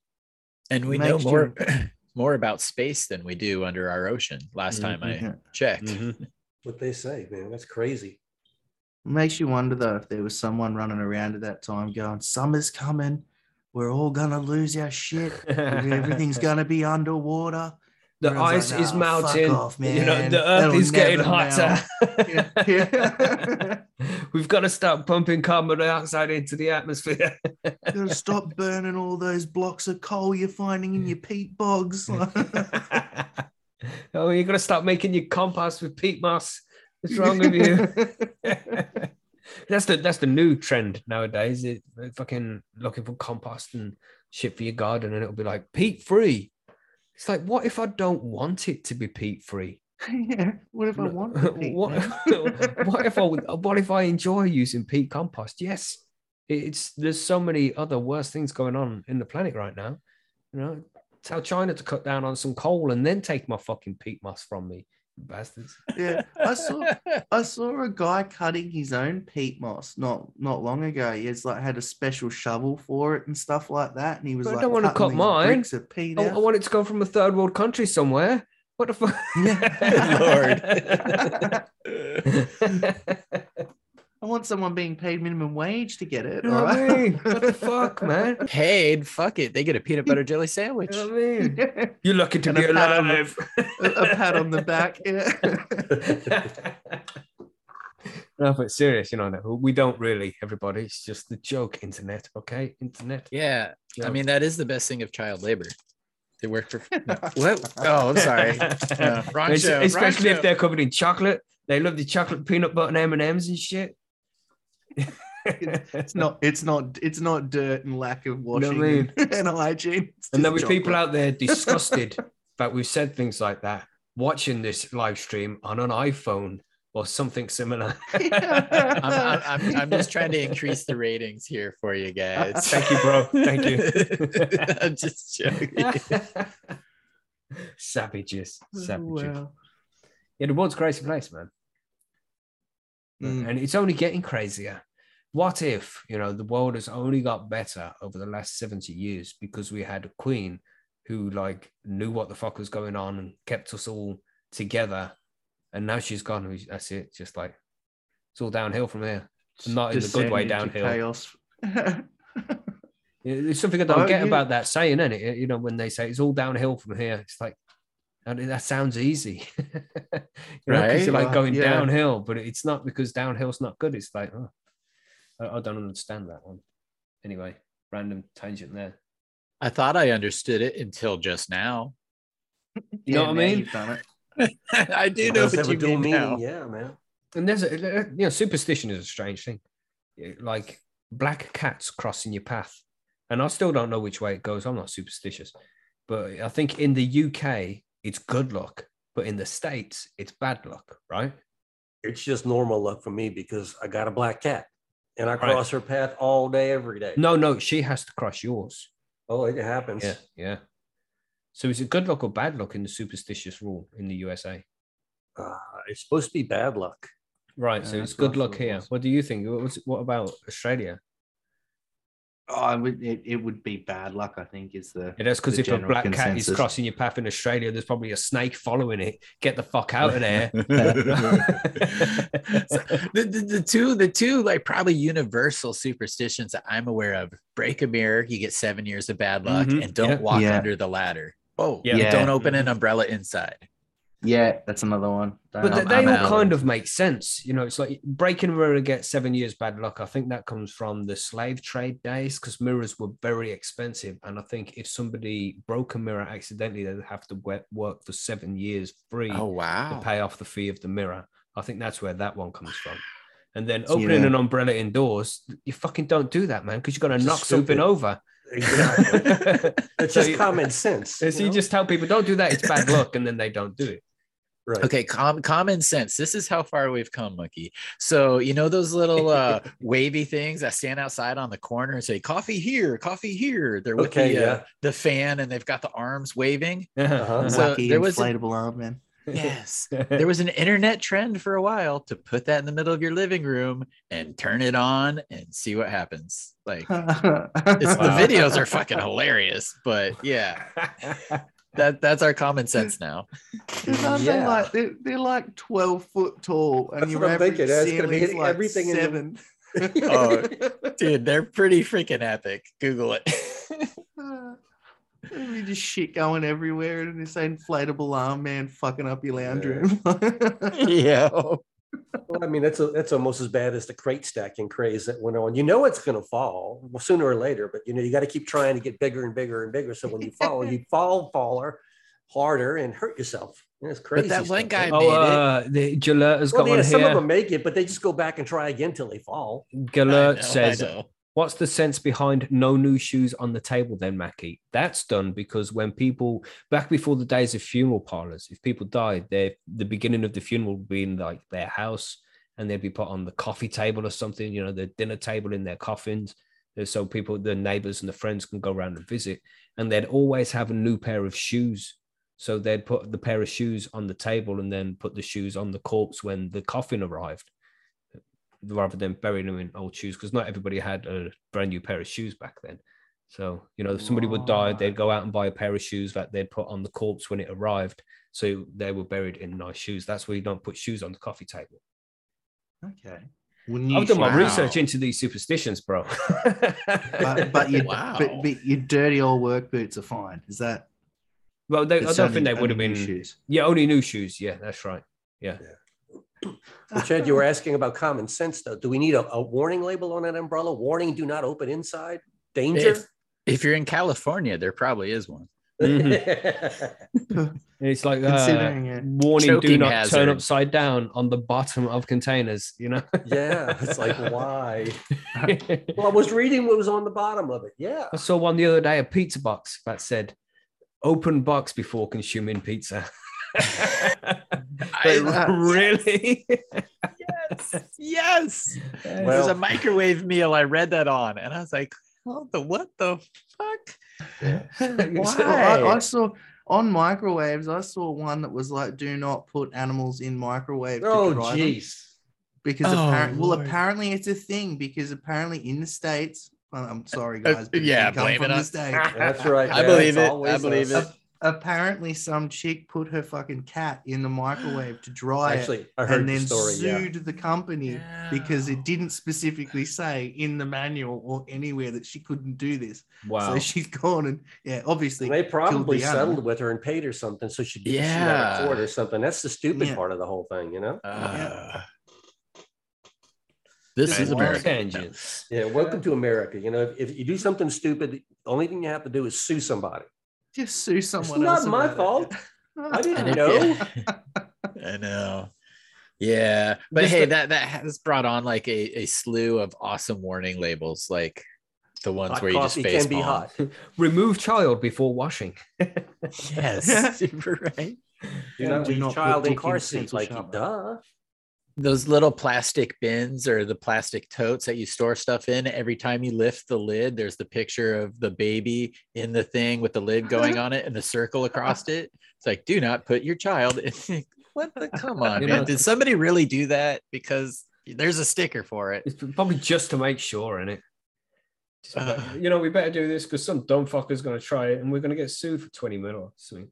And we know Makes more *clears throat* more about space than we do under our ocean. Last time I Yeah. checked. Mhm. what they say, man. That's crazy. Makes you wonder though if there was someone running around at that time going, "Summer's coming, we're all gonna lose our shit, *laughs* everything's gonna be underwater." The Everyone's ice like, is "Nah, melting. off, You know, the earth That'll is getting hotter. Yeah, *laughs* yeah. We've got to start pumping carbon dioxide into the atmosphere. *laughs* Gotta stop burning all those blocks of coal you're finding in your peat bogs. *laughs* oh, you're gonna stop making your compost with peat moss. What's wrong with you? that's the that's the new trend nowadays. It fucking looking for compost and shit for your garden, and it'll be like peat free. It's like, what if I don't want it to be peat free? yeah. What if I want *laughs* peat? what, *laughs* what if I what if I enjoy using peat compost? Yes, it's there's so many other worse things going on in the planet right now. You know, tell China to cut down on some coal and then take my fucking peat moss from me, bastards. yeah, I saw *laughs* I saw a guy cutting his own peat moss not not long ago. He has like had a special shovel for it and stuff like that, and he was But I don't wanna cutting cut mine. of peat I, I want it to come from a third world country somewhere. What the fuck? *laughs* *laughs* I want someone being paid minimum wage to get it. You know all what I mean? What the fuck, man? *laughs* Paid, fuck it. They get a peanut butter jelly sandwich. You know what I mean? *laughs* You're lucky to And be a pat on the- alive. a, a pat on the back. Yeah. *laughs* no, but serious, you know, no, we don't really, everybody. It's just the joke, internet, okay? Internet. Yeah. Yeah. I mean, that is the best thing of child labor. They work for what? Oh, I'm sorry. No, wrong Es- show, wrong Especially show. if they're covered in chocolate. They love the chocolate peanut butter and M and M's and shit. *laughs* it's not. It's not. It's not dirt and lack of know I washing mean? and, *laughs* and hygiene. And just there were people out there *laughs* disgusted that we've said things like that, watching this live stream on an iPhone or something similar. I'm, I'm, I'm, I'm just trying to increase the ratings here for you guys. Thank you, bro. Thank you. I'm just joking. Savages. Oh, Savages. wow. Yeah, the world's a crazy place, man. Mm. And it's only getting crazier. What if, you know, the world has only got better over the last 70 years because we had a queen who like knew what the fuck was going on and kept us all together. And now she's gone. That's it. Just like it's all downhill from here. Not in the good way downhill. Chaos. *laughs* There's something I don't Oh, get yeah. about that saying, is it? You know, when they say it's all downhill from here, it's like And that sounds easy. *laughs* you know, Right? you're like Uh, going yeah. downhill, but it's not because downhill's not good. It's like, oh, I, I don't understand that one. Anyway, random tangent there. I thought I understood it until just now. You know what I mean? You've done it. *laughs* I do know does what have a you dual mean now. Yeah, man. And there's a, uh, uh, you know, superstition is a strange thing. Like black cats crossing your path. And I still don't know which way it goes. I'm not superstitious. But I think in the UK, it's good luck. But in the States, it's bad luck, right? It's just normal luck for me because I got a black cat and I Right. cross her path all day, every day. No, no, she has to cross yours. Oh, it happens. Yeah, yeah. So is it good luck or bad luck in the superstitious rule in the USA? Uh, it's supposed to be bad luck. Right. Yeah, so it's that's what I good luck here. What do you think? What, was- what about Australia? Oh, I would, it, it would be bad luck, I think, is the. It is because if a general black cat is crossing your path in Australia, there's probably a snake following it. Get the fuck out of there. *laughs* *laughs* So, the, the, the two the two like probably universal superstitions that I'm aware of break a mirror you get seven years of bad luck Mhm, and don't yeah. walk Yeah. under the ladder oh Yeah. yeah don't open an umbrella inside Yeah, that's another one. but Don't- they, I'm they all out. kind of make sense. You know, it's like breaking a mirror gets seven years bad luck. I think that comes from the slave trade days because mirrors were very expensive. And I think if somebody broke a mirror accidentally, they'd have to work for seven years free oh to pay off the fee of the mirror. I think that's where that one comes from. And then opening yeah. an umbrella indoors, you fucking don't do that, man, because you're gonna knock just something over. Exactly. *laughs* It's So just you- common sense. *laughs* So you know? just tell people don't do that, it's bad *laughs* luck, and then they don't do it. Right. Okay, com- common sense. This is how far we've come, Monkey. So you know those little uh, *laughs* wavy things that stand outside on the corner and say "coffee here, coffee here." They're with Okay, the uh, the fan and they've got the arms waving. *laughs* Uh-huh. So Wacky there was a- inflatable arm man. *laughs* Yes, there was an internet trend for a while to put that in the middle of your living room and turn it on and see what happens. Like it's, the videos are fucking hilarious, but yeah, that that's our common sense now. Yeah. they like they're, they're like 12 foot tall and That's your what I'm average thinking. That's gonna be hitting like everything in seven. *laughs* Oh, *laughs* Dude, they're pretty freaking epic. Google it. *laughs* There'll be just shit going everywhere and this inflatable arm man fucking up your lounge room. yeah. Well, I mean, that's a, that's almost as bad as the crate stacking craze that went on. You know it's going to fall well, sooner or later, but you know you got to keep trying to get bigger and bigger and bigger. So when you fall, you *laughs* fall faller, harder, and hurt yourself. And It's crazy. that one stuff, guy man. oh, made it. uh, the Gillette has Well, got yeah, one some of them make it, but they just go back and try again till they fall. I know, Gillette says, know. "What's the sense behind no new shoes on the table?" Then, Mackie, that's done because when people back before the days of funeral parlors, if people died, they the beginning of the funeral would be in like their house, and they'd be put on the coffee table or something. You know, the dinner table in their coffins. uh, So people, the neighbors and the friends can go around and visit, and they'd always have a new pair of shoes. So they'd put the pair of shoes on the table and then put the shoes on the corpse when the coffin arrived, rather than burying them in old shoes because not everybody had a brand new pair of shoes back then. So you know, if somebody would die, they'd go out and buy a pair of shoes that they'd put on the corpse when it arrived, so they were buried in nice shoes. That's why you don't put shoes on the coffee table. okay. Well, new I've done my shoes. research into these superstitions, bro. *laughs* But, but, your, Wow. but, but your dirty old work boots are fine. Is that? well, they, I don't only- think they would have been. shoes. Yeah, only new shoes. Yeah, that's right. Yeah. Which Ed, you were asking about common sense, though. Do we need a, a warning label on an umbrella? Warning: Do not open inside. Danger. If, if you're in California, there probably is one. *laughs* And It's like uh, it. warning: do Choking not turn upside down on the bottom of containers. You know. *laughs* yeah, it's like why? *laughs* Well, I was reading what was on the bottom of it. Yeah. I saw one the other day, a pizza box that said "open box before consuming pizza." *laughs* I- Like, really? yes, *laughs* yes. Well, There's a microwave meal I read that on, and I was like, "Oh, the what the fuck?" *laughs* Well, I, I saw on microwaves. I saw one that was like, "Do not put animals in microwave." to Oh, dry jeez. Because Oh, apparently, well, apparently it's a thing. Because apparently in the states, I'm sorry Uh, guys, but it yeah, blame from it the on- States. That's right. I man. believe it. I believe us. it. Apparently some chick put her fucking cat in the microwave to *gasps* dry it Actually, I heard and the then story. Yeah. sued the company because it didn't specifically say in the manual or anywhere that she couldn't do this. Wow. So she's gone and yeah, obviously They probably the animal. settled with her and paid her something so she could yeah. Yeah. out of court or something. That's the stupid Yeah. part of the whole thing, you know? Uh, this Yeah. is Wild America. Tangents. Yeah, welcome to America. You know, if, if you do something stupid, the only thing you have to do is sue somebody. Just sue someone. It's someone not else. my about it. fault. I *laughs* didn't know. *laughs* I know. Yeah, but Just hey, the- that that has brought on like a, a slew of awesome warning labels, like the ones Hot where you just coffee face can be hot. *laughs* Remove child before washing. Yes, super right. Do not Do leave not child in car pencil seat. Like, sharpener. duh. Those little plastic bins or the plastic totes that you store stuff in. Every time you lift the lid, there's the picture of the baby in the thing with the lid going *laughs* on it and the circle across it. It's like, do not put your child in. *laughs* what the? Come on, You man. know- Did somebody really do that? Because there's a sticker for it. It's probably just to make sure, in it. Uh. you know, we better do this because some dumb fucker's going to try it, and we're going to get sued for twenty mil or something.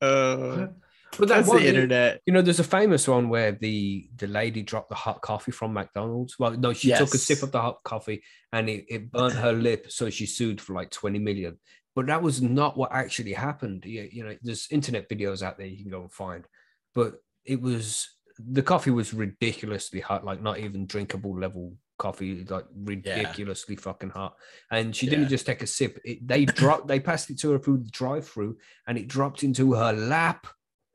Uh, *laughs* But that's the internet. You know, there's a famous one where the the lady dropped the hot coffee from McDonald's. Well, no, she took a sip of the hot coffee and it, it burnt her lip, so she sued for like 20 million. But that was not what actually happened. You, you know, there's internet videos out there you can go and find, but it was the coffee was ridiculously hot, like not even drinkable level coffee, like ridiculously fucking hot. And she didn't Yeah. just take a sip; it, they dropped, they passed it to her through the drive-through, and it dropped into her lap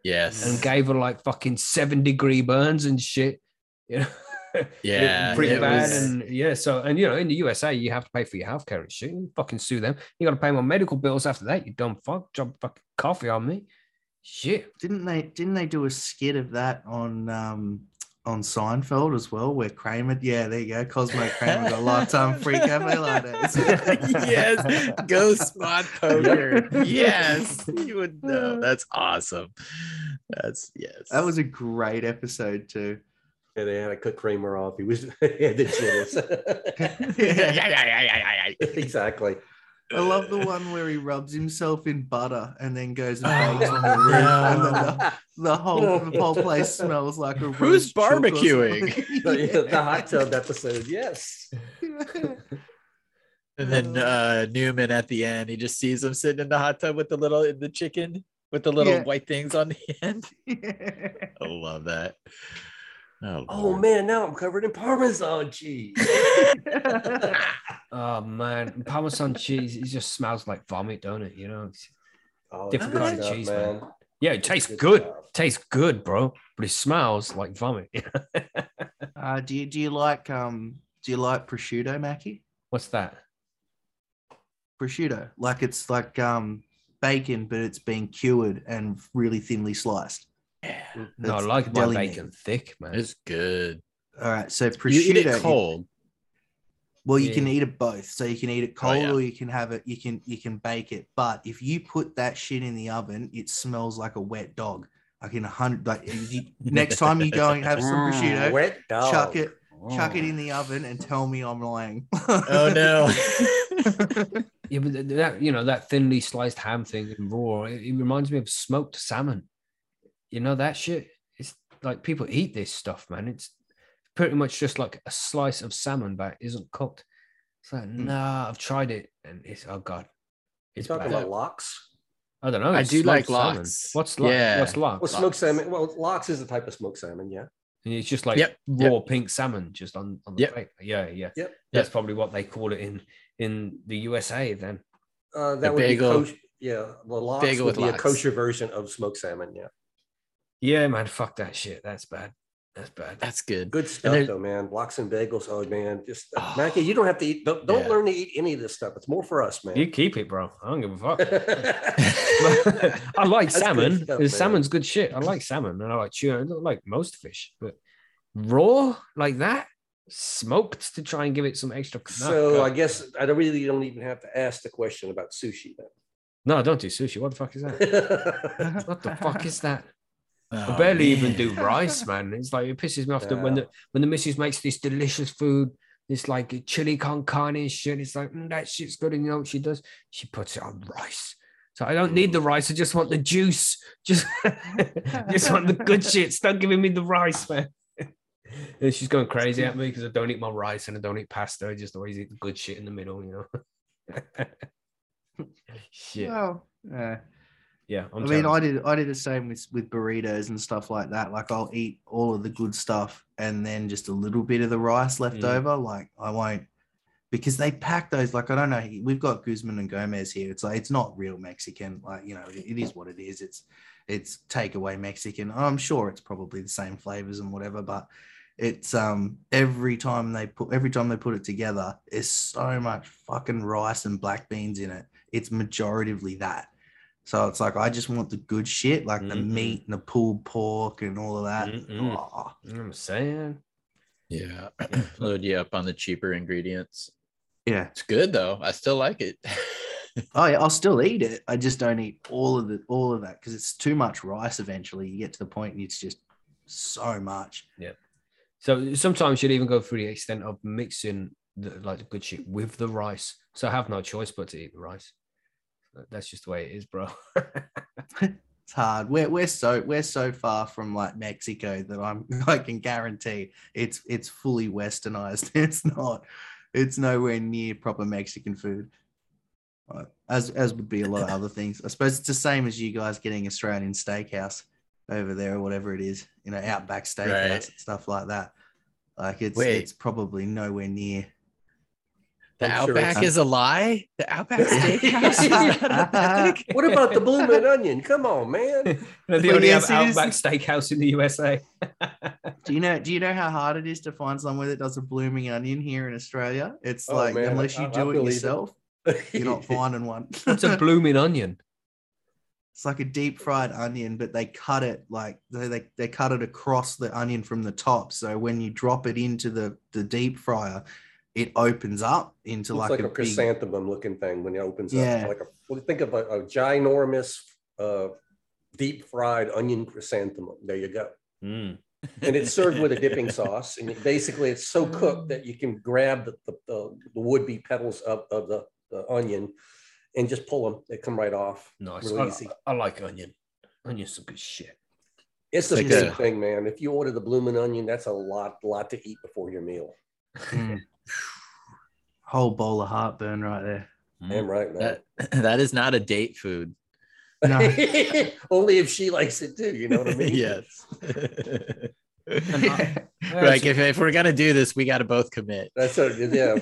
Yes. and gave her like fucking seven degree burns and shit. You know, *laughs* Yeah, pretty it bad. was- And yeah, so and you know, in the USA, you have to pay for your healthcare and shit. You fucking sue them. You got to pay my medical bills after that. You dumb fuck. Drop fucking coffee on me. Shit. Didn't they didn't they do a skit of that on um on Seinfeld as well, where Kramer, yeah, there you go, Cosmo Kramer got a *laughs* lifetime free cafe lattes. *laughs* yes, go spot poker. yes, you would know. *laughs* That's awesome. That's yes. That was a great episode too. Yeah, they had to cut Kramer off. He was he had the jitters. yeah, yeah, yeah, yeah, yeah, yeah. exactly. I love the one where he rubs himself in butter and then goes and Oh, bakes on the roof, and then the, the whole *laughs* the whole place smells like a Who's roast barbecuing? something. *laughs* the, the *laughs* hot tub episode. Yes. And then uh Newman at the end, he just sees him sitting in the hot tub with the little the chicken with the little Yeah. white things on the end. Yeah. I love that. Oh, Oh man, now I'm covered in Parmesan cheese. *laughs* Oh man, Parmesan cheese. It just smells like vomit, don't it? You know. It's- Oh, Different good kind of cheese, man. yeah, it tastes good. Tastes good, bro. But it smells like vomit. *laughs* Uh, do you do you like um do you like prosciutto, Mackie? What's that? Prosciutto, like it's like um bacon, but it's been cured and really thinly sliced. Yeah, mm-hmm. No, I like my deli meat. bacon thick, man. it's good. All right, so You prosciutto. eat it cold. Well, you Yeah. can eat it both. So you can eat it Oh, cold yeah. or you can have it. You can you can bake it. But if you put that shit in the oven, it smells like a wet dog. Like in a hundred. Like if you, next time you go and have some *laughs* mm, prosciutto, Wet dog. chuck it, chuck it in the oven, and tell me I'm lying. *laughs* Oh no. *laughs* Yeah, but that you know that thinly sliced ham thing in raw, it, it reminds me of smoked salmon. You know that shit. It's like people eat this stuff, man. It's pretty much just like a slice of salmon that isn't cooked. It's like, Mm. nah, I've tried it, and it's oh god, You it's talking bad. about lox? I don't know. I do like smoked salmon. lox. What's lox? Yeah. What's lox? Well, smoked salmon. Well, lox is a type of smoked salmon. Yeah. And it's just like Yep, raw pink salmon just on, on the Yep. plate. Yeah, yeah. Yep. That's probably what they call it in in the USA then. Uh, that The would bagel- be kosher. Yeah, the lox bagel would with be a kosher version of smoked salmon. Yeah. Yeah, man, fuck that shit. That's bad. That's bad. That's good. Good stuff there- though, man. Lox and bagels. Oh man, just uh, Oh. Mackie, you don't have to eat. Don't, don't Yeah. learn to eat any of this stuff. It's more for us, man. You keep it, bro. I don't give a fuck. *laughs* I like good salmon. stuff, salmon's good shit. I like salmon and I like tuna. I don't like most fish, but raw like that, smoked to try and give it some extra. So God. I guess I don't really don't even have to ask the question about sushi no, don't do sushi. What the fuck is that? *laughs* What the fuck is that? I Oh, barely even do *laughs* rice, man. It's like it pisses me off that when the when the missus makes this delicious food, it's like chili con carne and shit. It's like mm, that shit's good, and you know what she does? She puts it on rice. So I don't need the rice. I just want the juice. Just, *laughs* just want the good *laughs* shit. Stop giving me the rice, man. And she's going crazy at me because I don't eat my rice and I don't eat pasta. I just always eat the good shit in the middle, you know. shit. Well, yeah. Yeah. I'm I mean. I did I did the same with with burritos and stuff like that. Like I'll eat all of the good stuff and then just a little bit of the rice left Mm. over. Like I won't because they pack those. Like I don't know. We've got Guzman and Gomez here. It's like it's not real Mexican. Like you know, it, it is what it is. It's it's takeaway Mexican. I'm sure it's probably the same flavors and whatever, but it's um every time they put every time they put it together, there's so much fucking rice and black beans in it. It's majoritively that. So it's like I just want the good shit, like the Mm-mm. meat and the pulled pork and all of that. Oh, I'm saying. Yeah. *laughs* Load you up on the cheaper ingredients. yeah. It's good though. I still like it. *laughs* Oh yeah, I'll still eat it. I just don't eat all of the all of that because it's too much rice. Eventually, you get to the point and it's just so much. Yeah. So sometimes you'd even go through the extent of mixing the like the good shit with the rice. So I have no choice but to eat the rice. That's just the way it is, bro. *laughs* It's hard. We're we're so we're so far from like Mexico that I'm *laughs* I can guarantee it's it's fully westernized. *laughs* It's not. It's nowhere near proper Mexican food. As as would be a lot of other things. I suppose it's the same as you guys getting Australian steakhouse over there or whatever it is. You know, Outback Steakhouse Right. and stuff like that. Like it's Wait. it's probably nowhere near. The I'm Outback it's- is a lie. The Outback *laughs* Steakhouse is? What about the blooming onion? Come on, man. *laughs* they Well, only yes, have it is. Outback Steakhouse in the USA. *laughs* Do you know? Do you know how hard it is to find somewhere that does a blooming onion here in Australia? It's Oh, like man, unless you I- I do it believe it. yourself, you're not finding one. It's a blooming onion. It's like a deep fried onion, but they cut it like they, they they cut it across the onion from the top. So when you drop it into the the deep fryer, it opens up into like, like, a, a, big. chrysanthemum looking thing when it opens Yeah. up. Like a well, think of a, a ginormous uh, deep fried onion chrysanthemum. There you go. Mm. And it's served with a dipping *laughs* sauce. And it- basically, it's so cooked that you can grab the, the, the, the would be petals of, of the, the onion and just pull them. They come right off. Nice. Real I, easy. I like onion. Onion's some good shit. It's the Like same a- thing, man. If you order the blooming onion, that's a lot, lot to eat before your meal. Mm. *sighs* Whole bowl of heartburn right there. Damn right, man. That, *laughs* that is not a date food. No. *laughs* Only if she likes it too. You know what I mean? *laughs* yes. Yeah, like if, if we're gonna do this, we got to both commit. That's a, yeah.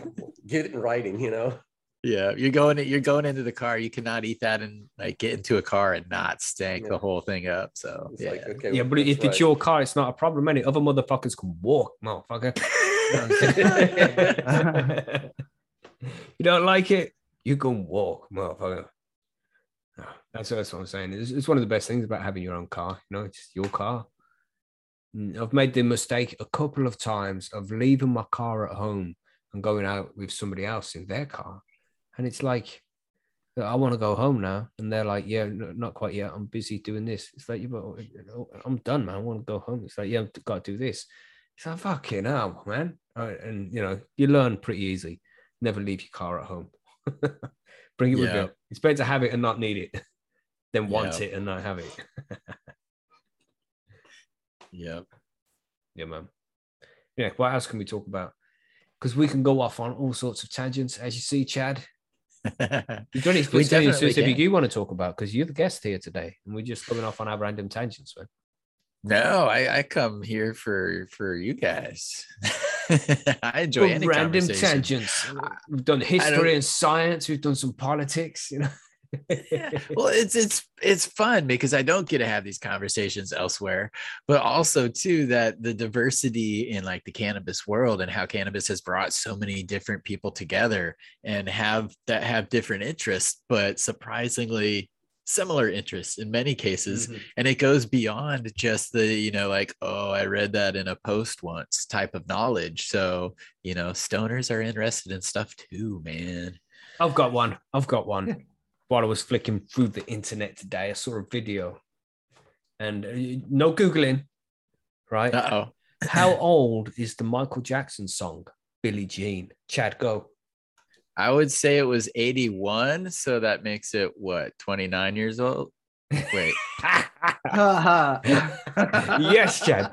Get it in writing, you know. Yeah, you're going you're going into the car. You cannot eat that and like get into a car and not stank Yeah. the whole thing up. So It's yeah, like, okay, yeah, but that's if it's your car, it's not a problem. Any other motherfuckers can walk, motherfucker. *laughs* you don't like it, you can walk, motherfucker. That's, that's what I'm saying. It's, it's one of the best things about having your own car. You know, it's your car. I've made the mistake a couple of times of leaving my car at home and going out with somebody else in their car. And it's like, I want to go home now. And they're like, yeah, no, not quite yet. I'm busy doing this. It's like, uh, I'm done, man. I want to go home. It's like, yeah, I've got to do this. It's like, fucking hell, man. And, you know, you learn pretty easy. Never leave your car at home. *laughs* Bring it with you. It's better to have it and not need it *laughs* than want Yeah. it and not have it. *laughs* yeah. Yeah, man. Yeah, what else can we talk about? Because we can go off on all sorts of tangents, as you see, Chad. You've done it We for definitely specific you want to talk about because you're the guest here today, and we're just going off on our random tangents, man. No, I, I come here for for you guys. *laughs* I enjoy any random tangents. We've done history and science. We've done some politics. You know. yeah. *laughs* well it's it's it's fun because i don't get to have these conversations elsewhere but also too that the diversity in like the cannabis world and how cannabis has brought so many different people together and have that have different interests but surprisingly similar interests in many cases Mhm. and it goes beyond just the you know like oh i read that in a post once type of knowledge so you know stoners are interested in stuff too man I've got one. I've got one. While I was flicking through the internet today, I saw a video, and uh, no googling, right? uh-oh How *laughs* old is the Michael Jackson song "Billie Jean"? Chad, go. I would say it was 81. So that makes it what, 29 years old? Wait. *laughs* yes, Chad.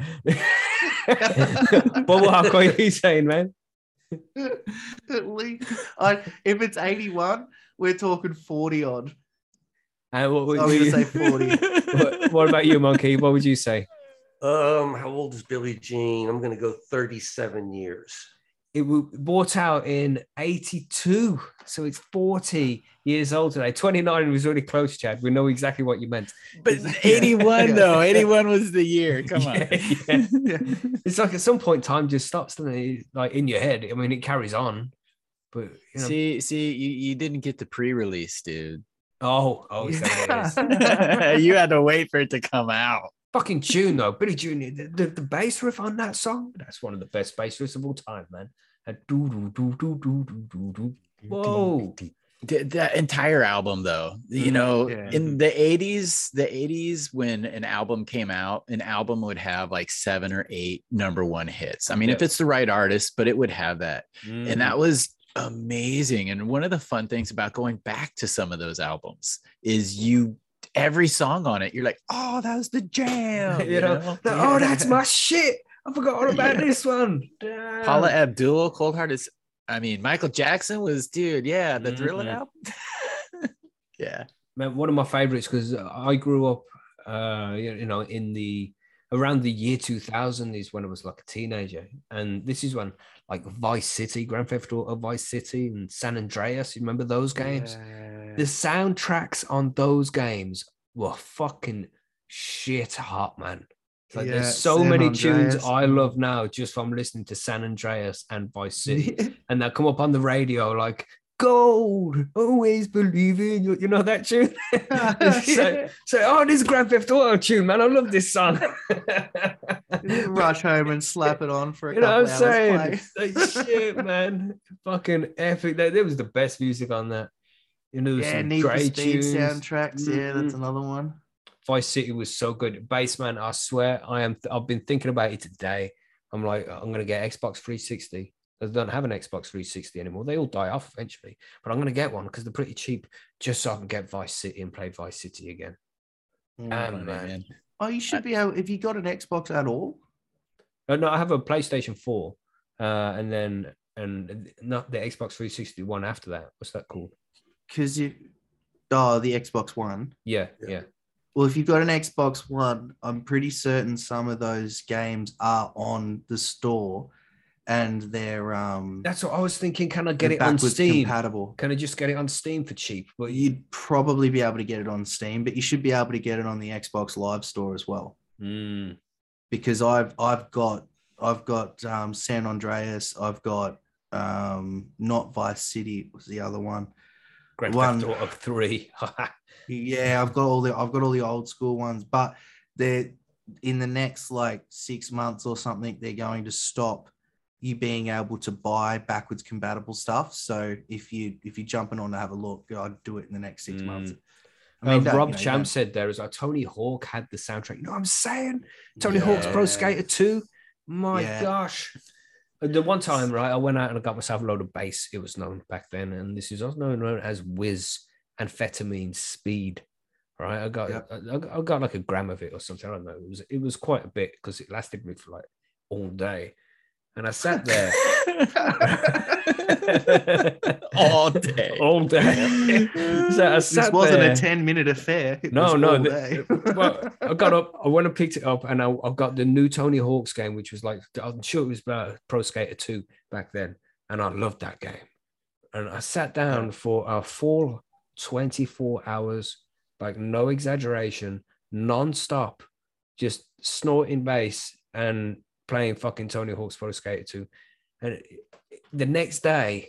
but *laughs* what are you saying, man? At least, I, if it's 81, we're talking 40 odd. And what, would I was gonna you- say 40. *laughs* what, what about you, Monkey? What would you say? Um, how old is Billie Jean? I'm gonna go 37 years. It was bought out in 82, so it's 40 years old today. 29 was really close, Chad. We know exactly what you meant. But *laughs* 81 *laughs* though, 81 was the year. *laughs* Come on. Yeah, yeah. It's like at some point time just stops, doesn't it? Like in your head. I mean, it carries on. But you know, See, see, you, you didn't get the pre-release, dude. oh, oh, is that what it is? you had to wait for it to come out. Fucking June though, Billy Junior. The, the, the, bass riff on that song, that's one of the best bass riffs of all time, man. Whoa. The, entire album though you mm, know yeah. in the 80s the 80s when an album came out an album would have like seven or eight number one hits i mean if it's the right artist but it would have that mm. and mm-hmm. that was amazing and one of the fun things about going back to some of those albums is you every song on it you're like oh that was the jam *laughs* You know, oh, that's my shit. I forgot all about *laughs* Yeah. this one. Damn. *laughs* paula abdul cold heart is i mean michael jackson was dude yeah the Thriller Mhm. album yeah man, one of my favorites because I grew up, uh, you you know, in the around the year 2000 is when I was like a teenager, and this is when like Vice City, Grand Theft Auto Vice City, and San Andreas. You remember those games? The soundtracks on those games were fucking shit hot, man. Like Yeah, there's so many tunes I love now just from listening to San Andreas and Vice City *laughs* and they'll come up on the radio like gold always believe in you you know that tune? *laughs* *laughs* So, so oh this is grand theft auto tune man i love this song. Rush home and slap it on for a you know couple what i'm hours. saying? Like, shit man. Fucking epic. That was the best music on that you know there's Yeah, some Need for great Speed tunes soundtracks. Yeah, that's Mhm. another one. Vice City was so good. Bassman, I swear, I am. I've been thinking about it today. I'm like, I'm gonna get Xbox 360. I don't have an Xbox 360 anymore. They all die off eventually, but I'm gonna get one because they're pretty cheap, just so I can get Vice City and play Vice City again. Damn, man. man. Oh, you should be able if you got an Xbox at all. Uh, no, I have a PlayStation 4, uh, and then and not the Xbox 360 one after that. What's that called? Because you oh the Xbox One. Yeah, Yeah. yeah. Well, if you've got an Xbox One, I'm pretty certain some of those games are on the store and they're um That's what I was thinking. Can I get it on Steam? compatible. Can I just get it on Steam for cheap? But you, You'd probably be able to get it on Steam, but you should be able to get it on the Xbox Live store as well. Mm, Because I've I've got I've got um, San Andreas, I've got um, not Vice City was the other one. Grand One- Theft Auto 3. *laughs* Yeah, I've got all the I've got all the old school ones, but they're in the next like six months or something, they're going to stop you being able to buy backwards compatible stuff. So if you if you're jumping on to have a look, I'd do it in the next six months. Uh, that- Rob you know, Champ that- said there is like Tony Hawk had the soundtrack. You know what I'm saying? Tony Hawk's Pro Skater 2. My Yeah. gosh. The one time, right, I went out and I got myself a load of bass. It was known back then, and this is also known as Whiz Amphetamine Speed. Right, I got Yep. I, I got like a gram of it or something. I don't know. It was it was quite a bit because it lasted me for like all day, and I sat there *laughs* all day all day. *laughs* so I This wasn't there. a 10 minute affair. It No, was no. all the- day. well, *laughs* I got up, I went and picked it up, and I, I got the new Tony Hawk's game, which was like, I'm sure it was about Pro Skater 2 back then. And I loved that game. And I sat down for a full 24 hours, like no exaggeration, non-stop, just snorting bass and playing fucking Tony Hawk's Pro Skater 2. And the next day,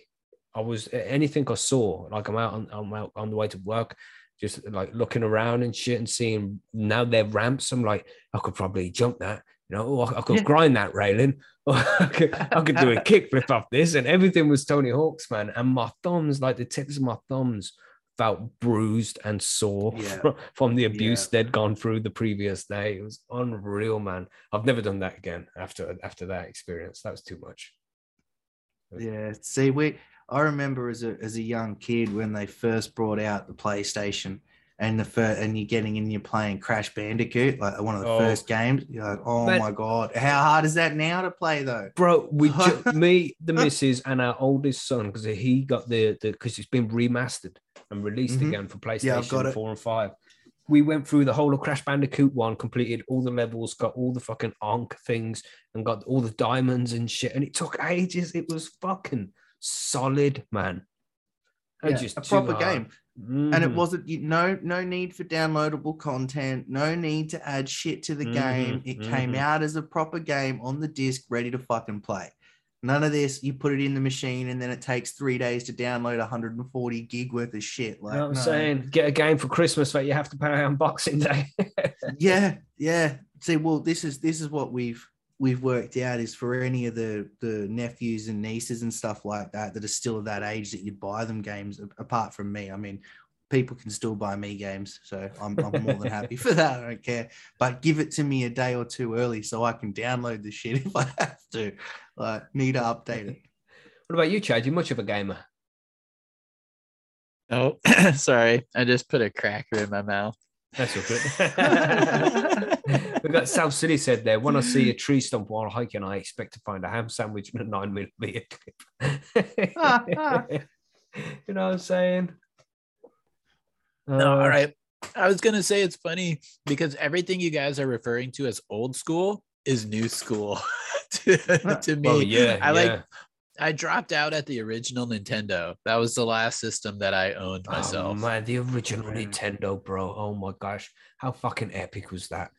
I was anything I saw, like I'm out on, I'm out on the way to work, just like looking around and shit and seeing now they're ramps. I'm like, I could probably jump that, you know, or I could Yeah. grind that railing, *laughs* or I could, I could do a *laughs* kickflip off this, and everything was Tony Hawk's, man. And my thumbs, like the tips of my thumbs, felt bruised and sore *laughs* Yeah. from, from the abuse Yeah. they'd gone through the previous day. It was unreal, man. I've never done that again after after that experience. That was too much. Yeah. See, we I remember as a as a young kid when they first brought out the PlayStation and the first, and you're getting in, you're playing Crash Bandicoot, like one of the Oh. first games. You're like, oh Man. my god, how hard is that now to play though? Bro, we ju- *laughs* me, the missus, and our oldest son, because he got the the because it's been remastered and released Mhm. again for PlayStation Yeah, I've it. four and five. We went through the whole of Crash Bandicoot one, completed all the levels, got all the fucking Ankh things, and got all the diamonds and shit. And it took ages. It was fucking solid, man. Yeah, just a proper hard. game. and it Mhm. wasn't you no no need for downloadable content no need to add shit to the game Mhm, it came mhm. out as a proper game on the disc ready to fucking play none of this you put it in the machine and then it takes three days to download 140 gig worth of shit You like know what I'm no. saying? Get a game for Christmas but you have to pay on Boxing Day. *laughs* yeah yeah see well this is this is what we've we've worked out is for any of the the nephews and nieces and stuff like that that are still of that age that you'd buy them games apart from me i mean people can still buy me games so i'm, I'm more than happy for that i don't care but give it to me a day or two early so i can download the shit *laughs* if i have to like need to update it *laughs* what about you, Chad? You much of a gamer? Oh, *clears throat* sorry. I just put a cracker in my mouth. That's okay. *laughs* We've got South City said there. When I see a tree stump while hiking, I expect to find a ham sandwich and a nine millimeter clip. you know what I'm saying? No, Uh, all right. I was gonna say it's funny because everything you guys are referring to as old school is new school *laughs* to, to me. Well, yeah, I like. I dropped out at the original Nintendo. That was the last system that I owned myself. Oh, myself. man, the original Yeah. Nintendo, bro. Oh my gosh, how fucking epic was that?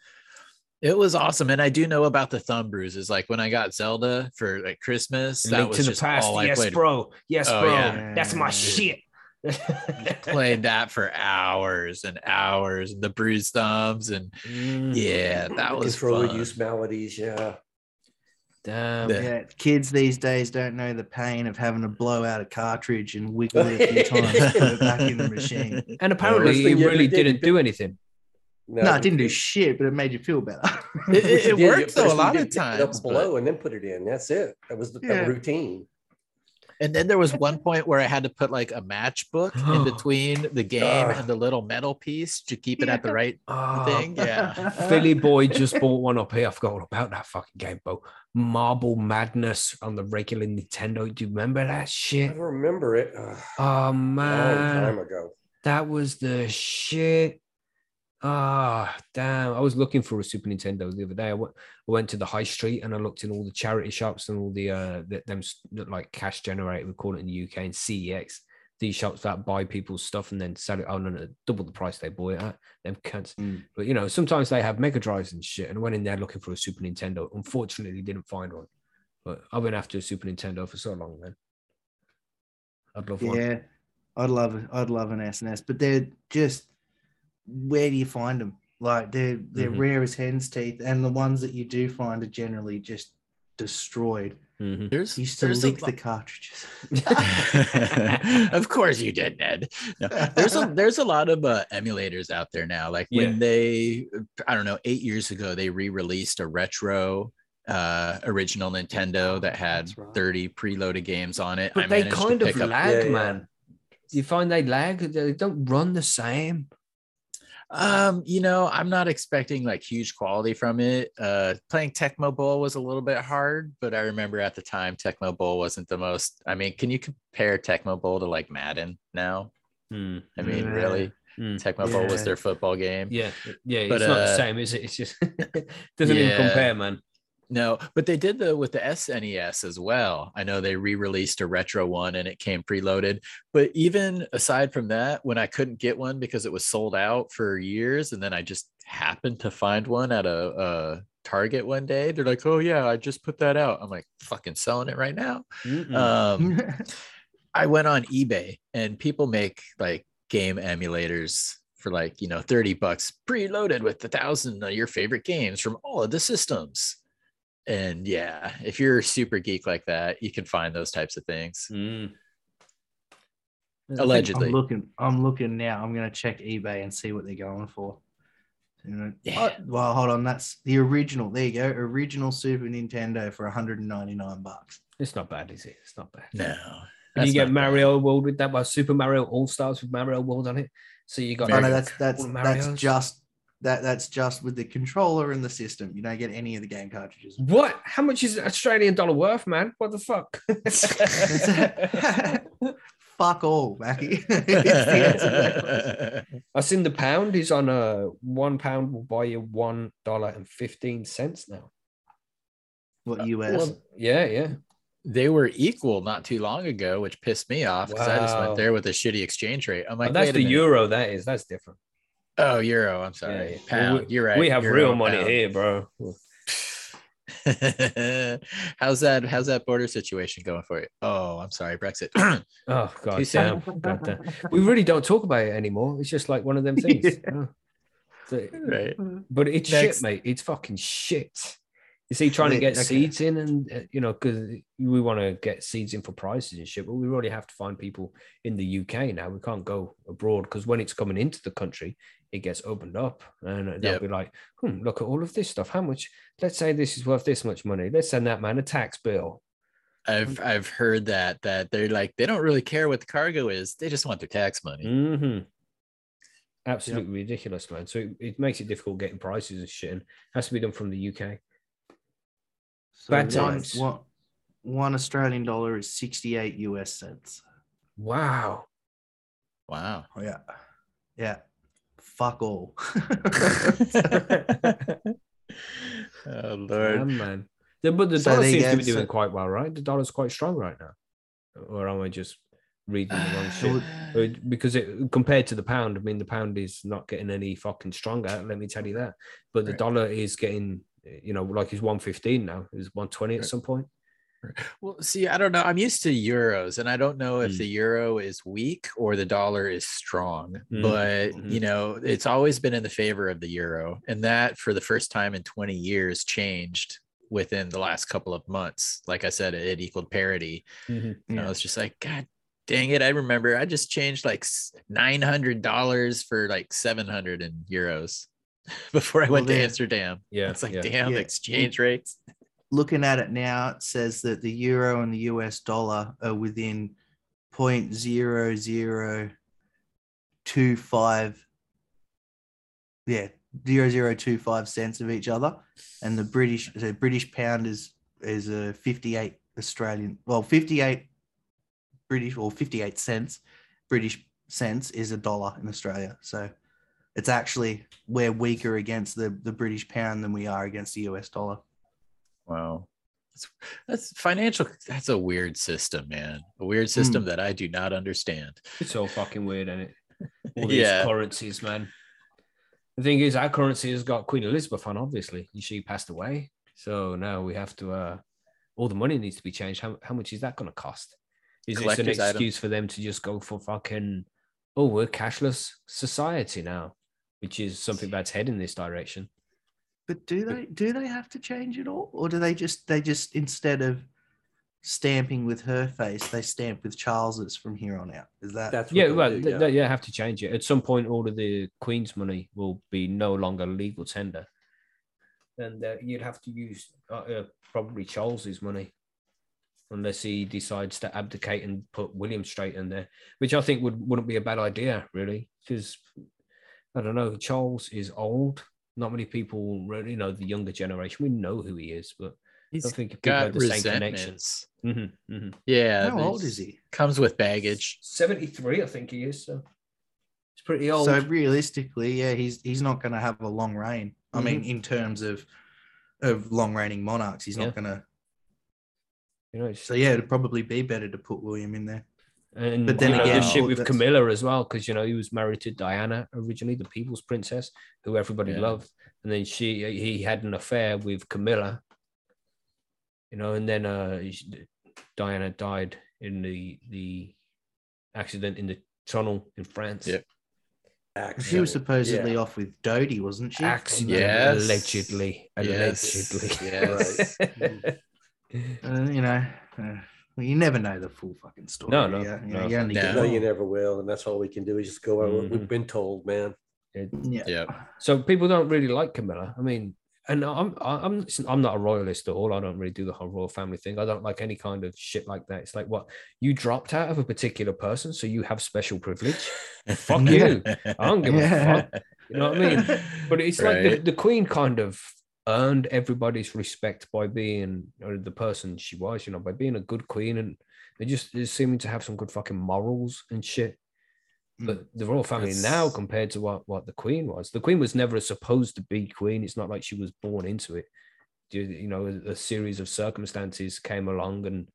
It was awesome, and I do know about the thumb bruises. Like when I got Zelda for like Christmas, that Link was to the just past, all I yes, played. bro. Yes, Oh, bro. yeah. That's my shit. *laughs* Played that for hours and hours, and the bruised thumbs, and Mm, yeah, that was controller fun. use maladies. Yeah. damn. The- yeah kids these days don't know the pain of having to blow out a cartridge and wiggle it a few *laughs* times to put it back in the machine *laughs* And apparently, Worst it thing you ever really did, didn't do anything. no it didn't do shit but it made you feel better It- it- it worked, though, a lot of did pick up times, but- and then put it in. That's it. That was the Yeah. routine. And then there was *laughs* one point where I had to put like a matchbook in *gasps* between the game and the little metal piece to keep it at the right Oh, thing. Yeah. *laughs* Philly boy just bought one up here. I forgot all about that fucking game, bro. Marble Madness on the regular Nintendo. Do you remember that I shit? don't remember it. Ugh, Oh long man, time ago. that was the shit. Ah, damn. I was looking for a Super Nintendo the other day. I went, I went to the high street and I looked in all the charity shops and all the uh the, them like cash generator, we call it in the UK and CEX. These shops that buy people's stuff and then sell it on at double the price they bought it at. Them cunts. Mm. But you know, sometimes they have Mega Drives and shit. And I went in there looking for a Super Nintendo. Unfortunately, didn't find one. But I've been after a Super Nintendo for so long, man. I'd love one. Yeah, I'd love. I'd love an SNS, but they're just where do you find them? Like they're they're Mhm. rare as hen's teeth, and the ones that you do find are generally just destroyed. Mhm. There's, You used to there's a lick lo- the cartridges. *laughs* of course you did, Ned. No, there's a *laughs* there's a lot of uh, emulators out there now. Like Yeah. when they, I don't know, eight years ago they re-released a retro uh original Nintendo that had That's right. 30 preloaded games on it. But I they kind of pick up- lag, Yeah, yeah. man. You find they lag? They don't run the same. Um, you know, I'm not expecting like huge quality from it. Uh playing Tecmo Bowl was a little bit hard, but I remember at the time Tecmo Bowl wasn't the most I mean, can you compare Tecmo Bowl to like Madden now? I mean, Yeah. really? Mm. Tecmo Bowl was their football game. Yeah, yeah. But, it's not the uh, same, is it? It's just *laughs* doesn't even compare, man. No, but they did the with the SNES as well. I know they re-released a retro one and it came preloaded. But even aside from that, when I couldn't get one because it was sold out for years, and then I just happened to find one at a, a Target one day, they're like, "Oh yeah, I just put that out." I'm like, "Fucking selling it right now." Um, *laughs* I went on eBay and people make like game emulators for like, you know, 30 bucks preloaded with a thousand of your favorite games from all of the systems. And yeah, if you're a super geek like that, you can find those types of things. Mm. Allegedly. I'm looking. I'm looking now. I'm gonna check eBay and see what they're going for. You know, Yeah. oh, well, hold on. That's the original. There you go. Original Super Nintendo for 199 bucks. It's not bad, is it? It's not bad. No. And you get not bad. Mario World with that, well, Super Mario All Stars with Mario World on it. So you got Oh, no, that's that's that's just that that's just with the controller and the system. You don't get any of the game cartridges. what? How much is an Australian dollar worth, man? What the fuck? *laughs* *laughs* Fuck all, Mackie. *laughs* It's the answer to that question. I seen the pound is on a one pound will buy you one dollar and fifteen cents now. what uh, US? Well, yeah, yeah. they were equal not too long ago, which pissed me off because I just went there with a shitty exchange rate. I'm oh, like, Oh, that's the minute. euro. That is. That's different. Oh, euro. I'm sorry. yeah. Pound. We- You're right. We have Euro, real money pound. here, bro. *laughs* how's that? How's that border situation going for you? Oh, I'm sorry, Brexit. *clears throat* *clears throat* Oh god damn. God damn. We really don't talk about it anymore. It's just like one of them *laughs* things. Yeah. Oh. So- right. but it's Next. shit, mate. It's fucking shit. You see, trying to get okay. seeds in, and uh, you know, because we want to get seeds in for prices and shit, but we really have to find people in the UK now. We can't go abroad because when it's coming into the country, it gets opened up, and they'll Yep. be like, "Hmm, look at all of this stuff. How much? Let's say this is worth this much money. Let's send that man a tax bill." I've I've heard that that they're like they don't really care what the cargo is. They just want their tax money. hmm Absolutely ridiculous, man. So it, it makes it difficult getting prices and shit. And it has to be done from the UK. So Bad one, times. one, one Australian dollar is 68 US cents. Wow. Wow. Oh, yeah. Yeah. Fuck all. *laughs* oh Lord. Yeah, man. The- but the So dollar seems to get- be doing so- quite well, right? The dollar's quite strong right now. Or am I just reading the wrong *sighs* shit? Because it compared to the pound, I mean, the pound is not getting any fucking stronger. Let me tell you that. But the Right. dollar is getting, you know, like it's one fifteen now. It's one twenty at some point. Well, see, I don't know. I'm used to euros, and I don't know if Mm. the euro is weak or the dollar is strong. Mm, But mhm. you know, it's always been in the favor of the euro, and that for the first time in 20 years changed within the last couple of months. Like I said, it equaled parity. And I was just like, God dang it! I remember I just changed like nine hundred dollars for like seven hundred in euros *laughs* before I Well, went to Amsterdam. Yeah, It's like, yeah. damn, Yeah. exchange rates. Looking at it now, it says that the euro and the US dollar are within 0.0025 yeah, 0025 cents of each other. And the British the British pound is is a 58 Australian well 58 British or 58 cents British cents is a dollar in Australia. So it's actually we're weaker against the, the British pound than we are against the US dollar. Wow. That's, that's financial. That's a weird system, man. A weird system Hmm. that I do not understand. It's all fucking weird, isn't it? *laughs* All these Yeah. currencies, man. The thing is, our currency has got Queen Elizabeth on, obviously. She passed away. So now we have to, uh, all the money needs to be changed. How, how much is that going to cost? Is this an Collector's item. excuse for them to just go for fucking, oh, we're cashless society now, which is something that's heading this direction? But do they do they have to change it all, or do they just they just instead of stamping with her face, they stamp with Charles's from here on out? Is that That's Yeah, well, do, yeah. th- yeah, have to change it. At some point, all of the Queen's money will be no longer legal tender. And uh, you'd have to use uh, uh, probably Charles's money unless he decides to abdicate and put William straight in there, which I think would, wouldn't be a bad idea, really. Because I don't know, Charles is old. Not many people really know the younger generation. We know who he is, but I He's don't think people have got the same connections. resentments. hmm hmm Yeah. how old is he? Comes with baggage. 73, I think he is. So it's pretty old. So realistically, yeah, he's he's not going to have a long reign. I mean, Mm-hmm. in terms of of long reigning monarchs, he's Yeah. not going to. you know, So yeah, it'd probably be better to put William in there. And But then then you know, again, the shit with that's- Camilla as well, because you know he was married to Diana originally, the People's Princess, who everybody Yeah. loved, and then she he had an affair with Camilla. You know, and then uh Diana died in the the accident in the tunnel in France. Yep. She was supposedly Yeah. off with Dodi, wasn't she? Accident, Yes. allegedly, Yes. allegedly. Yes. *laughs* *laughs* Uh, you know, uh, well, you never know the full fucking story. No, no, yeah, you, no. you only No. get No, you never will, and that's all we can do is just go by what Mhm. we've been told, man. yeah. Yeah. So people don't really like Camilla. I mean, and I'm I'm I'm not a royalist at all. I don't really do the whole royal family thing. I don't like any kind of shit like that. It's like what you dropped out of a particular person, so you have special privilege. *laughs* Fuck you. I don't give Yeah. a fuck. You know what I mean? But it's like the, the queen kind of earned everybody's respect by being the person she was, you know, by being a good queen and they just seeming to have some good fucking morals and shit. Hmm. But the royal family now, compared to what, what the queen was, the queen was never supposed to be queen. It's not like she was born into it. You, know, a, a series of circumstances came along and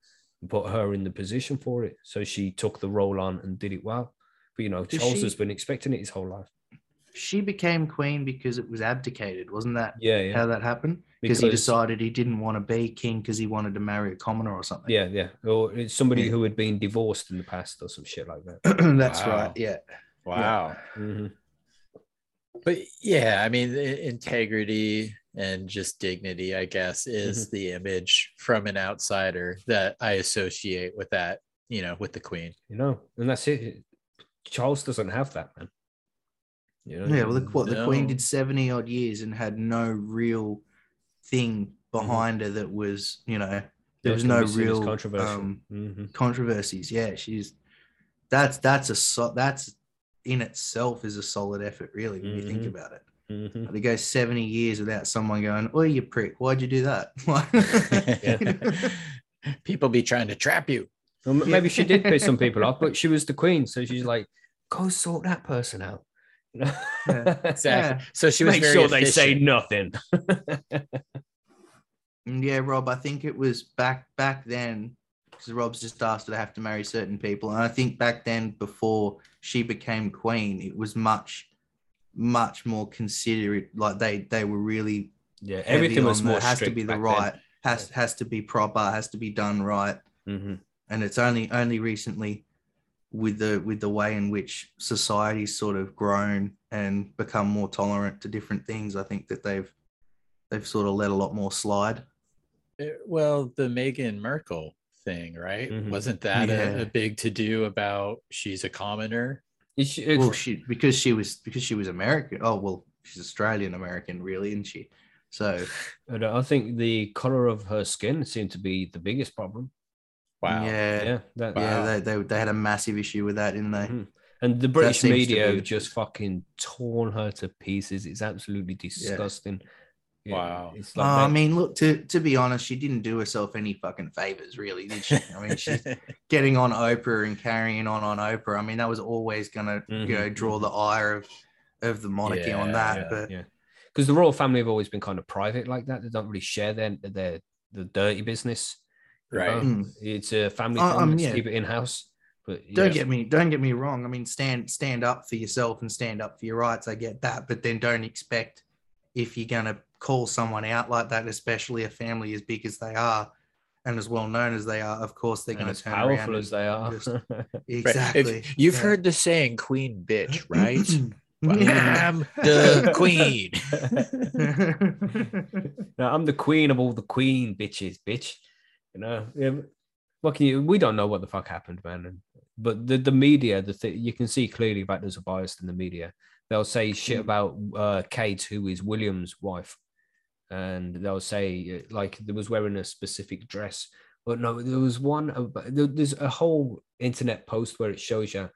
put her in the position for it. So she took the role on and did it well. But you know, Charles she- has been expecting it his whole life. She became queen because it was abdicated, wasn't that Yeah, yeah. how that happened? Because he decided he didn't want to be king because he wanted to marry a commoner or something. Yeah, yeah. Or it's somebody Yeah. who had been divorced in the past or some shit like that. *clears throat* That's Wow. right. Yeah. Wow. Mhm. But yeah, I mean, integrity and just dignity, I guess, is the image from an outsider that I associate with that, you know, with the queen. You know, and that's it. Charles doesn't have that, man. You know, Yeah. Well, the, what the queen did seventy odd years and had no real thing behind her that was, you know, there was no be seen as real controversial. um, Mhm. controversies. Yeah, she's that's that's a so, that's in itself is a solid effort, really, when you think Mhm. about it. Mhm. To go seventy years without someone going, "Oh, you prick! Why'd you do that?" *laughs* *laughs* People be trying to trap you. Well, m- maybe she did piss some people off, but *laughs* she was the queen, so she's like, "Go sort that person out." You *laughs* know? Yeah. So she was Make very sure they say nothing. Yeah, Rob, I think it was back back then because Rob's just asked her to have to marry certain people, and I think back then before she became queen, it was much much more considerate. Like they they were really yeah, everything was more has to be the back right has has to be proper has to be done right Then. Mhm. and it's only only recently with the with the way in which society's sort of grown and become more tolerant to different things i think that they've they've sort of let a lot more slide Uh, Well, the Meghan Markle thing, right? Mhm. Wasn't that Yeah. a, a big to do about she's a commoner? Is she- well she because she was because she was american oh well she's australian american really isn't she so *laughs* I I think the color of her skin seemed to be the biggest problem. Wow. yeah Yeah, that, yeah Wow. they, they, they had a massive issue with that didn't they Mhm. And the British media be- have just fucking torn her to pieces. It's absolutely disgusting. Yeah, Wow. It's Uh, like I mean, look to to be honest, she didn't do herself any fucking favors, really, did she? I mean, she's *laughs* getting on Oprah and carrying on on Oprah. I mean, that was always gonna, you know, Mhm, draw the ire of of the monarchy on that. yeah, but yeah, because the royal family have always been kind of private like that. They don't really share their their the dirty business. You Right. know? Mm. It's a family Uh, thing. um, yeah. keep it in house. But don't yeah. get me don't get me wrong. I mean, stand stand up for yourself and stand up for your rights. I get that, but then don't expect if you're gonna call someone out like that, especially a family as big as they are and as well known as they are. Of course, they're going as to turn around powerful and as they are. just- *laughs* Right. If- exactly. you've Yeah. heard the saying queen bitch, *clears throat* right? *laughs* Well, I'm the *laughs* queen. Now, I'm the queen of all the queen bitches, bitch. You know, yeah, what can you? We don't know what the fuck happened, man. And, but the the media, the thing you can see clearly that there's a bias in the media. They'll say shit Mm. about uh, Kate, who is William's wife, and they'll say uh, like there was wearing a specific dress. But no, there was one. There's a whole internet post where it shows you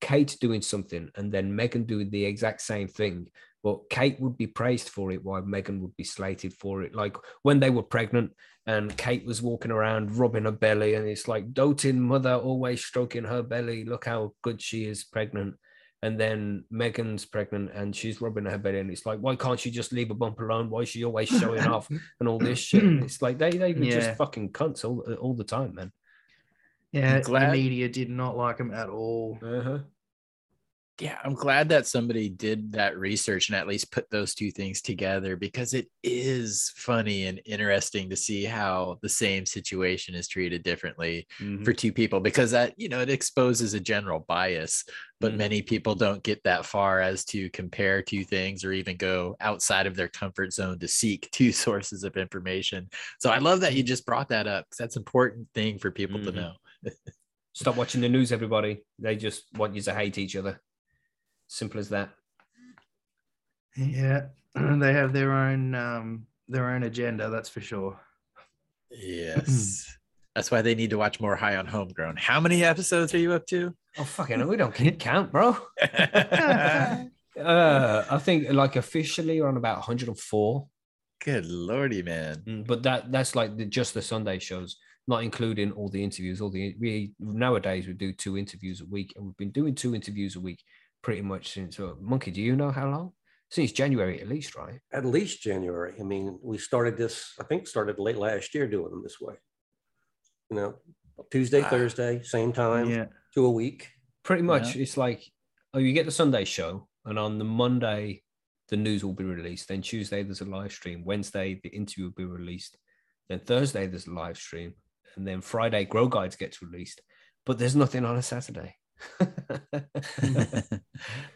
Kate doing something and then Meghan doing the exact same thing. But Kate would be praised for it while Meghan would be slated for it. Like when they were pregnant and Kate was walking around rubbing her belly, and it's like doting mother always stroking her belly. Look how good she is pregnant. And then Meghan's pregnant and she's rubbing her belly, and it's like, why can't she just leave a bump alone? Why is she always showing off *laughs* and all this shit? And it's like they they were Yeah. just fucking cunts all, all the time, man. Yeah, glad- the media did not like him at all. Uh-huh. Yeah, I'm glad that somebody did that research and at least put those two things together because it is funny and interesting to see how the same situation is treated differently Mhm. for two people because that you know it exposes a general bias but Mhm. many people don't get that far as to compare two things or even go outside of their comfort zone to seek two *laughs* sources of information so i love that you just brought that up because that's an important thing for people to Mhm. know *laughs* Stop watching the news, everybody. They just want you to hate each other. Simple as that. Yeah, *clears throat* they have their own um, their own agenda, that's for sure. Yes. *clears throat* That's why they need to watch more High on Homegrown. How many episodes are you up to? Oh fucking, hell, we don't keep count, bro. *laughs* *laughs* Uh, I think like officially we're on about 104, Good lordy, man. Mm, but that that's like the, just the Sunday shows, not including all the interviews. All the we nowadays we do two interviews a week, and we've been doing two interviews a week pretty much since. Uh, Monkey, do you know how long? Since January at least, right? At least January. I mean, we started this, I think started late last year doing them this way. You know, Tuesday, Ah. Thursday, same time, Yeah. two a week. Pretty much, it's like oh, you get the Sunday show, and on the Monday the news will be released. Then Tuesday there's a live stream. Wednesday the interview will be released. Then Thursday there's a live stream, and then Friday Grow Guides gets released. But there's nothing on a Saturday. *laughs*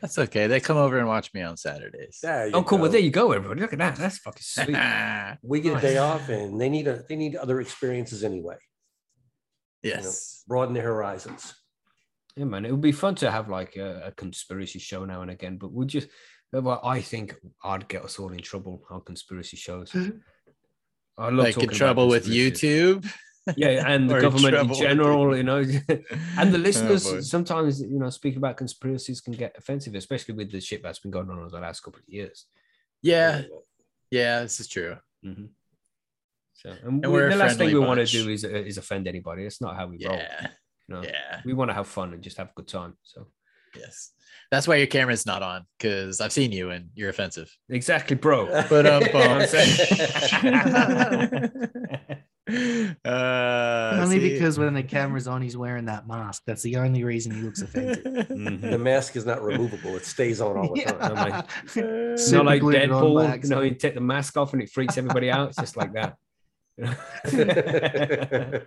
That's okay. They come over and watch me on Saturdays. There you oh, cool. Well, there you go, everybody. Look at that. That's fucking sweet. *laughs* We get a day off and they need a, they need other experiences anyway. yes. Broaden their horizons. Yeah, man, it would be fun to have like a, a conspiracy show now and again, but would you? well, I think I'd get us all in trouble on conspiracy shows. *laughs* I love Like in talking about trouble with. YouTube. Yeah, and the *laughs* in government in general, you know, *laughs* and the *laughs* Oh, listeners boy. sometimes, you know, speaking about conspiracies can get offensive, especially with the shit that's been going on over the last couple of years. Yeah. Yeah, this is true. Mhm. So, and, And we- we're the last thing we want to do is uh, is offend anybody. It's not how we roll. Yeah. You know? Yeah. we want to have fun and just have a good time. So Yes. That's why your camera's not on because I've seen you and you're offensive. exactly, bro. But um, *laughs* uh, Only see- because when the camera's on, he's wearing that mask. That's the only reason he looks offended. Mhm. The mask is not removable. It stays on all the time. Yeah. It's not like glued it on by Deadpool, you know, you take the mask off and it freaks everybody out. It's just like that. *laughs* You know?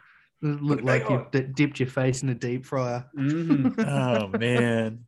It looked like you d- dipped your face in a deep fryer. Mhm. *laughs* oh man.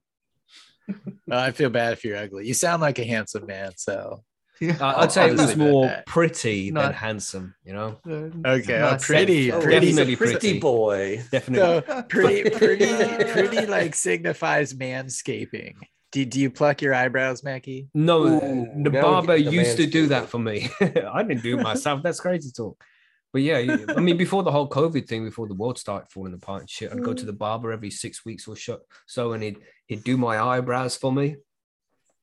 Well, I feel bad if you're ugly. You sound like a handsome man, so Yeah. I- I'd say it was just leave it at more that. pretty than handsome, you know? Okay, Nice pretty. Oh, pretty, Definitely pretty pretty. boy. Definitely. so *laughs* pretty, *laughs* pretty, pretty like signifies manscaping. Do, do you pluck your eyebrows, Mackie? No, Ooh, uh, the barber get the used to do that for me. *laughs* I didn't do it myself. That's crazy talk. But yeah, I mean, before the whole COVID thing, before the world started falling apart and shit, I'd go to the barber every six weeks or so, so and he'd he'd do my eyebrows for me.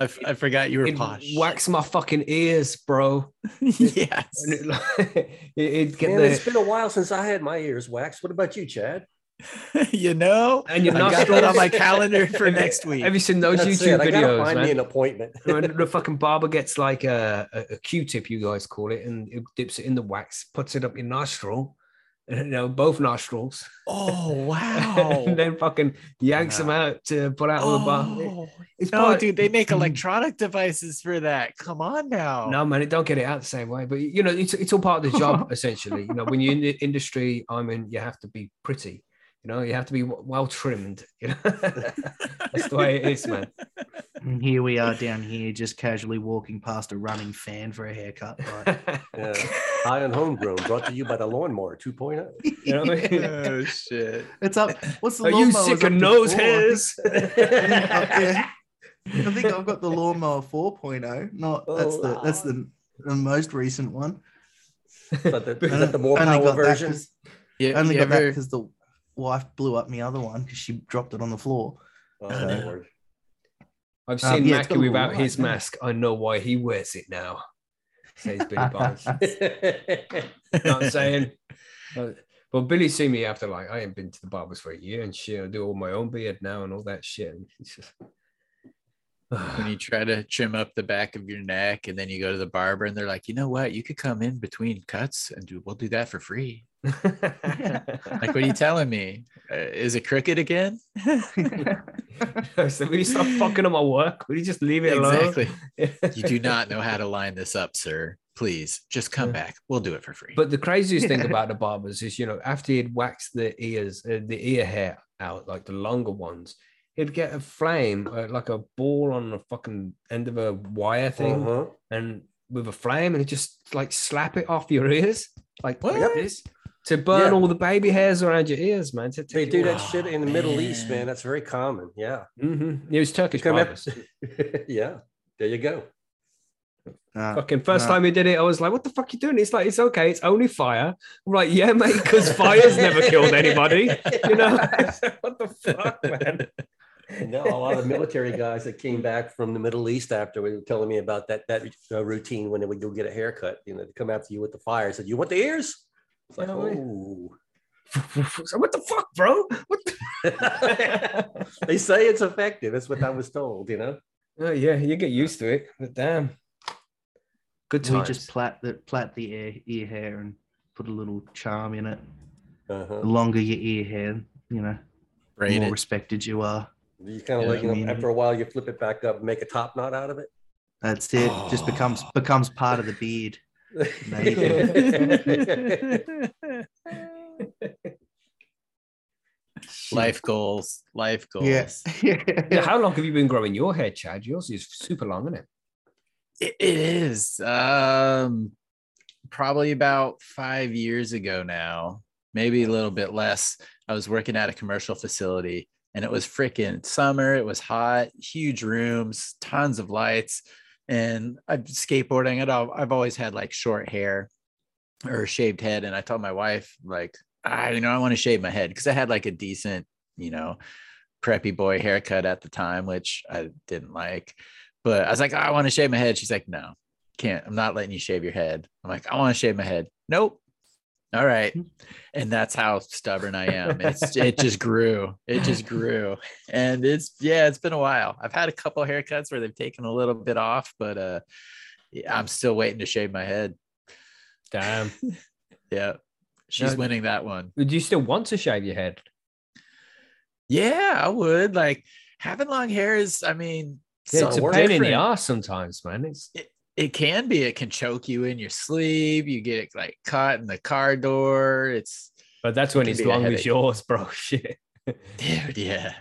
I, f- I forgot you were He'd posh. wax my fucking ears, bro. *laughs* yes. And *laughs* it, like, it'd get Man, it's the been a while since I had my ears waxed. What about you, Chad? *laughs* you know, and your I got nostrils that on my calendar for next week. Have you seen those That's YouTube it. I gotta videos, find man? me an appointment. when the fucking barber gets like a, a, a Q-tip, you guys call it, and it dips it in the wax, puts it up your nostril, you know, both nostrils, Oh *laughs* wow! and then fucking yanks them out to put out all the bar. Oh, It's no, part- dude, they make *clears throat* electronic devices for that. Come on now. No, man, it don't get it out the same way. But you know, it's it's all part of the job *laughs* essentially. You know, when you're in the industry, I mean, you have to be pretty. You know, you have to be well trimmed. You know, *laughs* that's the way it is, man. And here we are down here, just casually walking past a running fan for a haircut. Right? *laughs* Yeah. High on Homegrown, brought to you by the Lawnmower oh. 2.0. *laughs* You know what I mean? oh shit! It's up. What's the Are you lawnmower's sick of nose four? hairs? Yeah. I think I've got the lawnmower 4.0. Not oh, that's Oh, the that's the, the most recent one. But the, is that the more Only power got that version? 'cause- You, only you got that because the wife blew up my other one because she dropped it on the floor. Oh, Uh, Lord. I've Um, seen yeah, Mackie without little his light, yeah. mask. I know why he wears it now. Says Billy *laughs* Barnes. *laughs* you I'm saying? Uh, Well, Billy see me after like I ain't been to the barbers for a year and shit. I do all my own beard now and all that shit. And it's just when you try to trim up the back of your neck, and then you go to the barber, and they're like, you know what? You could come in between cuts, and do we'll do that for free. Like, what are you telling me? Uh, is it crooked again? *laughs* so will you stop fucking on my work? Will you just leave it alone? Exactly. *laughs* You do not know how to line this up, sir. Please just come Yeah. back. We'll do it for free. But the craziest thing *laughs* about the barbers is, you know, after he'd waxed the ears, uh, the ear hair out, like the longer ones, he'd get a flame, uh, like a ball on the fucking end of a wire thing, Uh-huh. and with a flame, and he'd just like slap it off your ears, like What? like this, to burn Yeah. all the baby hairs around your ears, man. To They do it that away. shit in the Middle East, man. man. That's very common. Yeah. Mhm. It was Turkish Come barbers. *laughs* yeah. There you go. Uh, Fucking first no. time he did it, I was like, "What the fuck you doing?" He's like, "It's okay, it's only fire." I'm like, "Yeah, mate, because fire's never killed anybody." *laughs* You know, *laughs* what the fuck, man? And now a lot of military guys that came back from the Middle East after were telling me about that that uh, routine when they would go get a haircut. You know, to come after you with the fire. Said, "You want the ears?" It's like, Yeah, oh. So *laughs* what the fuck, bro? What? The- *laughs* they say it's effective. That's what I was told. You know. oh yeah, you get used to it, but damn, good times. we times. just plait the plait the ear, ear hair and put a little charm in it. Uh-huh. The longer your ear hair, you know, the Braid more it. respected you are. You kind of Yeah. like, you know, Community. after a while, you flip it back up and make a top knot out of it. That's it. Just becomes Oh. becomes part of the beard. *laughs* life goals. Life goals. Yes. Yeah, *laughs* how long have you been growing your hair, Chad? Yours is super long, isn't it? It, it is. Um, probably about five years ago now, maybe a little bit less. I was working at a commercial facility and it was freaking summer. It was hot, huge rooms, tons of lights. And I'm skateboarding and I've always had like short hair or shaved head. And I told my wife, like, ah, you know, I want to shave my head because I had like a decent, you know, preppy boy haircut at the time, which I didn't like. But I was like, I want to shave my head. She's like, no, can't. I'm not letting you shave your head. I'm like, I want to shave my head. Nope. All right. And that's how stubborn I am. It's it just grew. It just grew. And it's yeah, it's been a while. I've had a couple haircuts where they've taken a little bit off, but uh I'm still waiting to shave my head. Damn. *laughs* Yeah. She's No, winning that one. Do you still want to shave your head? Yeah, I would. Like having long hair is, I mean, Yeah, it's a pain in the ass sometimes, man. It's it, it can be it can choke you in your sleep you get it like caught in the car door it's but that's when can it's long as yours, *laughs* bro. Shit. dude yeah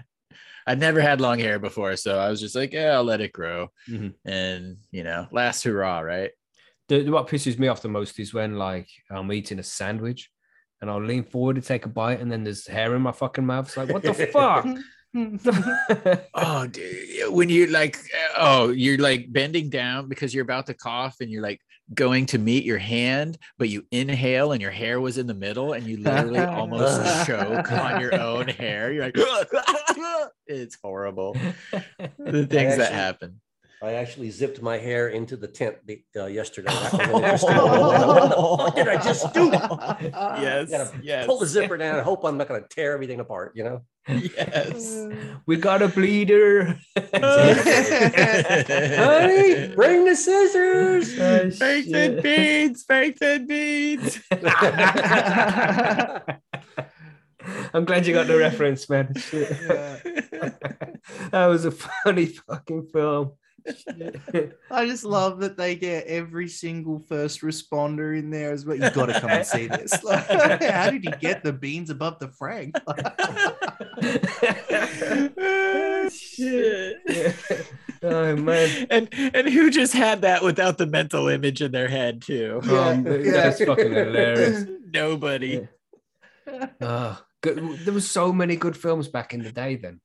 i've never had long hair before so i was just like yeah i'll let it grow Mhm. and you know last hurrah right The, what pisses me off the most is when like I'm eating a sandwich and I'll lean forward to take a bite and then there's hair in my fucking mouth. It's like, what the *laughs* fuck? *laughs* *laughs* oh dude when you're like uh, oh you're like bending down because you're about to cough and you're like going to meet your hand but you inhale and your hair was in the middle and you literally almost *laughs* choke on your own hair. You're like *laughs* it's horrible. The things that happen I actually zipped my hair into the tent the- uh, yesterday. *laughs* That was an interesting one. what did I just do? *laughs* yes Gotta yes Pull the zipper down I hope I'm not going to tear everything apart. You know. yes we got a bleeder. *laughs* Honey, bring the scissors. Oh, Fakes and beads, fakes and beads. I'm glad you got the reference, man. Shit. that was a funny fucking film. Shit. *laughs* I just love that they get every single first responder in there as well. You've got to come and see this. *laughs* Like, *laughs* how did he get the beans above the frag? Shit. Yeah. Oh man. And and who just had that without the mental image in their head too? Um, That's fucking hilarious. Nobody. Oh, good. There was so many good films back in the day then.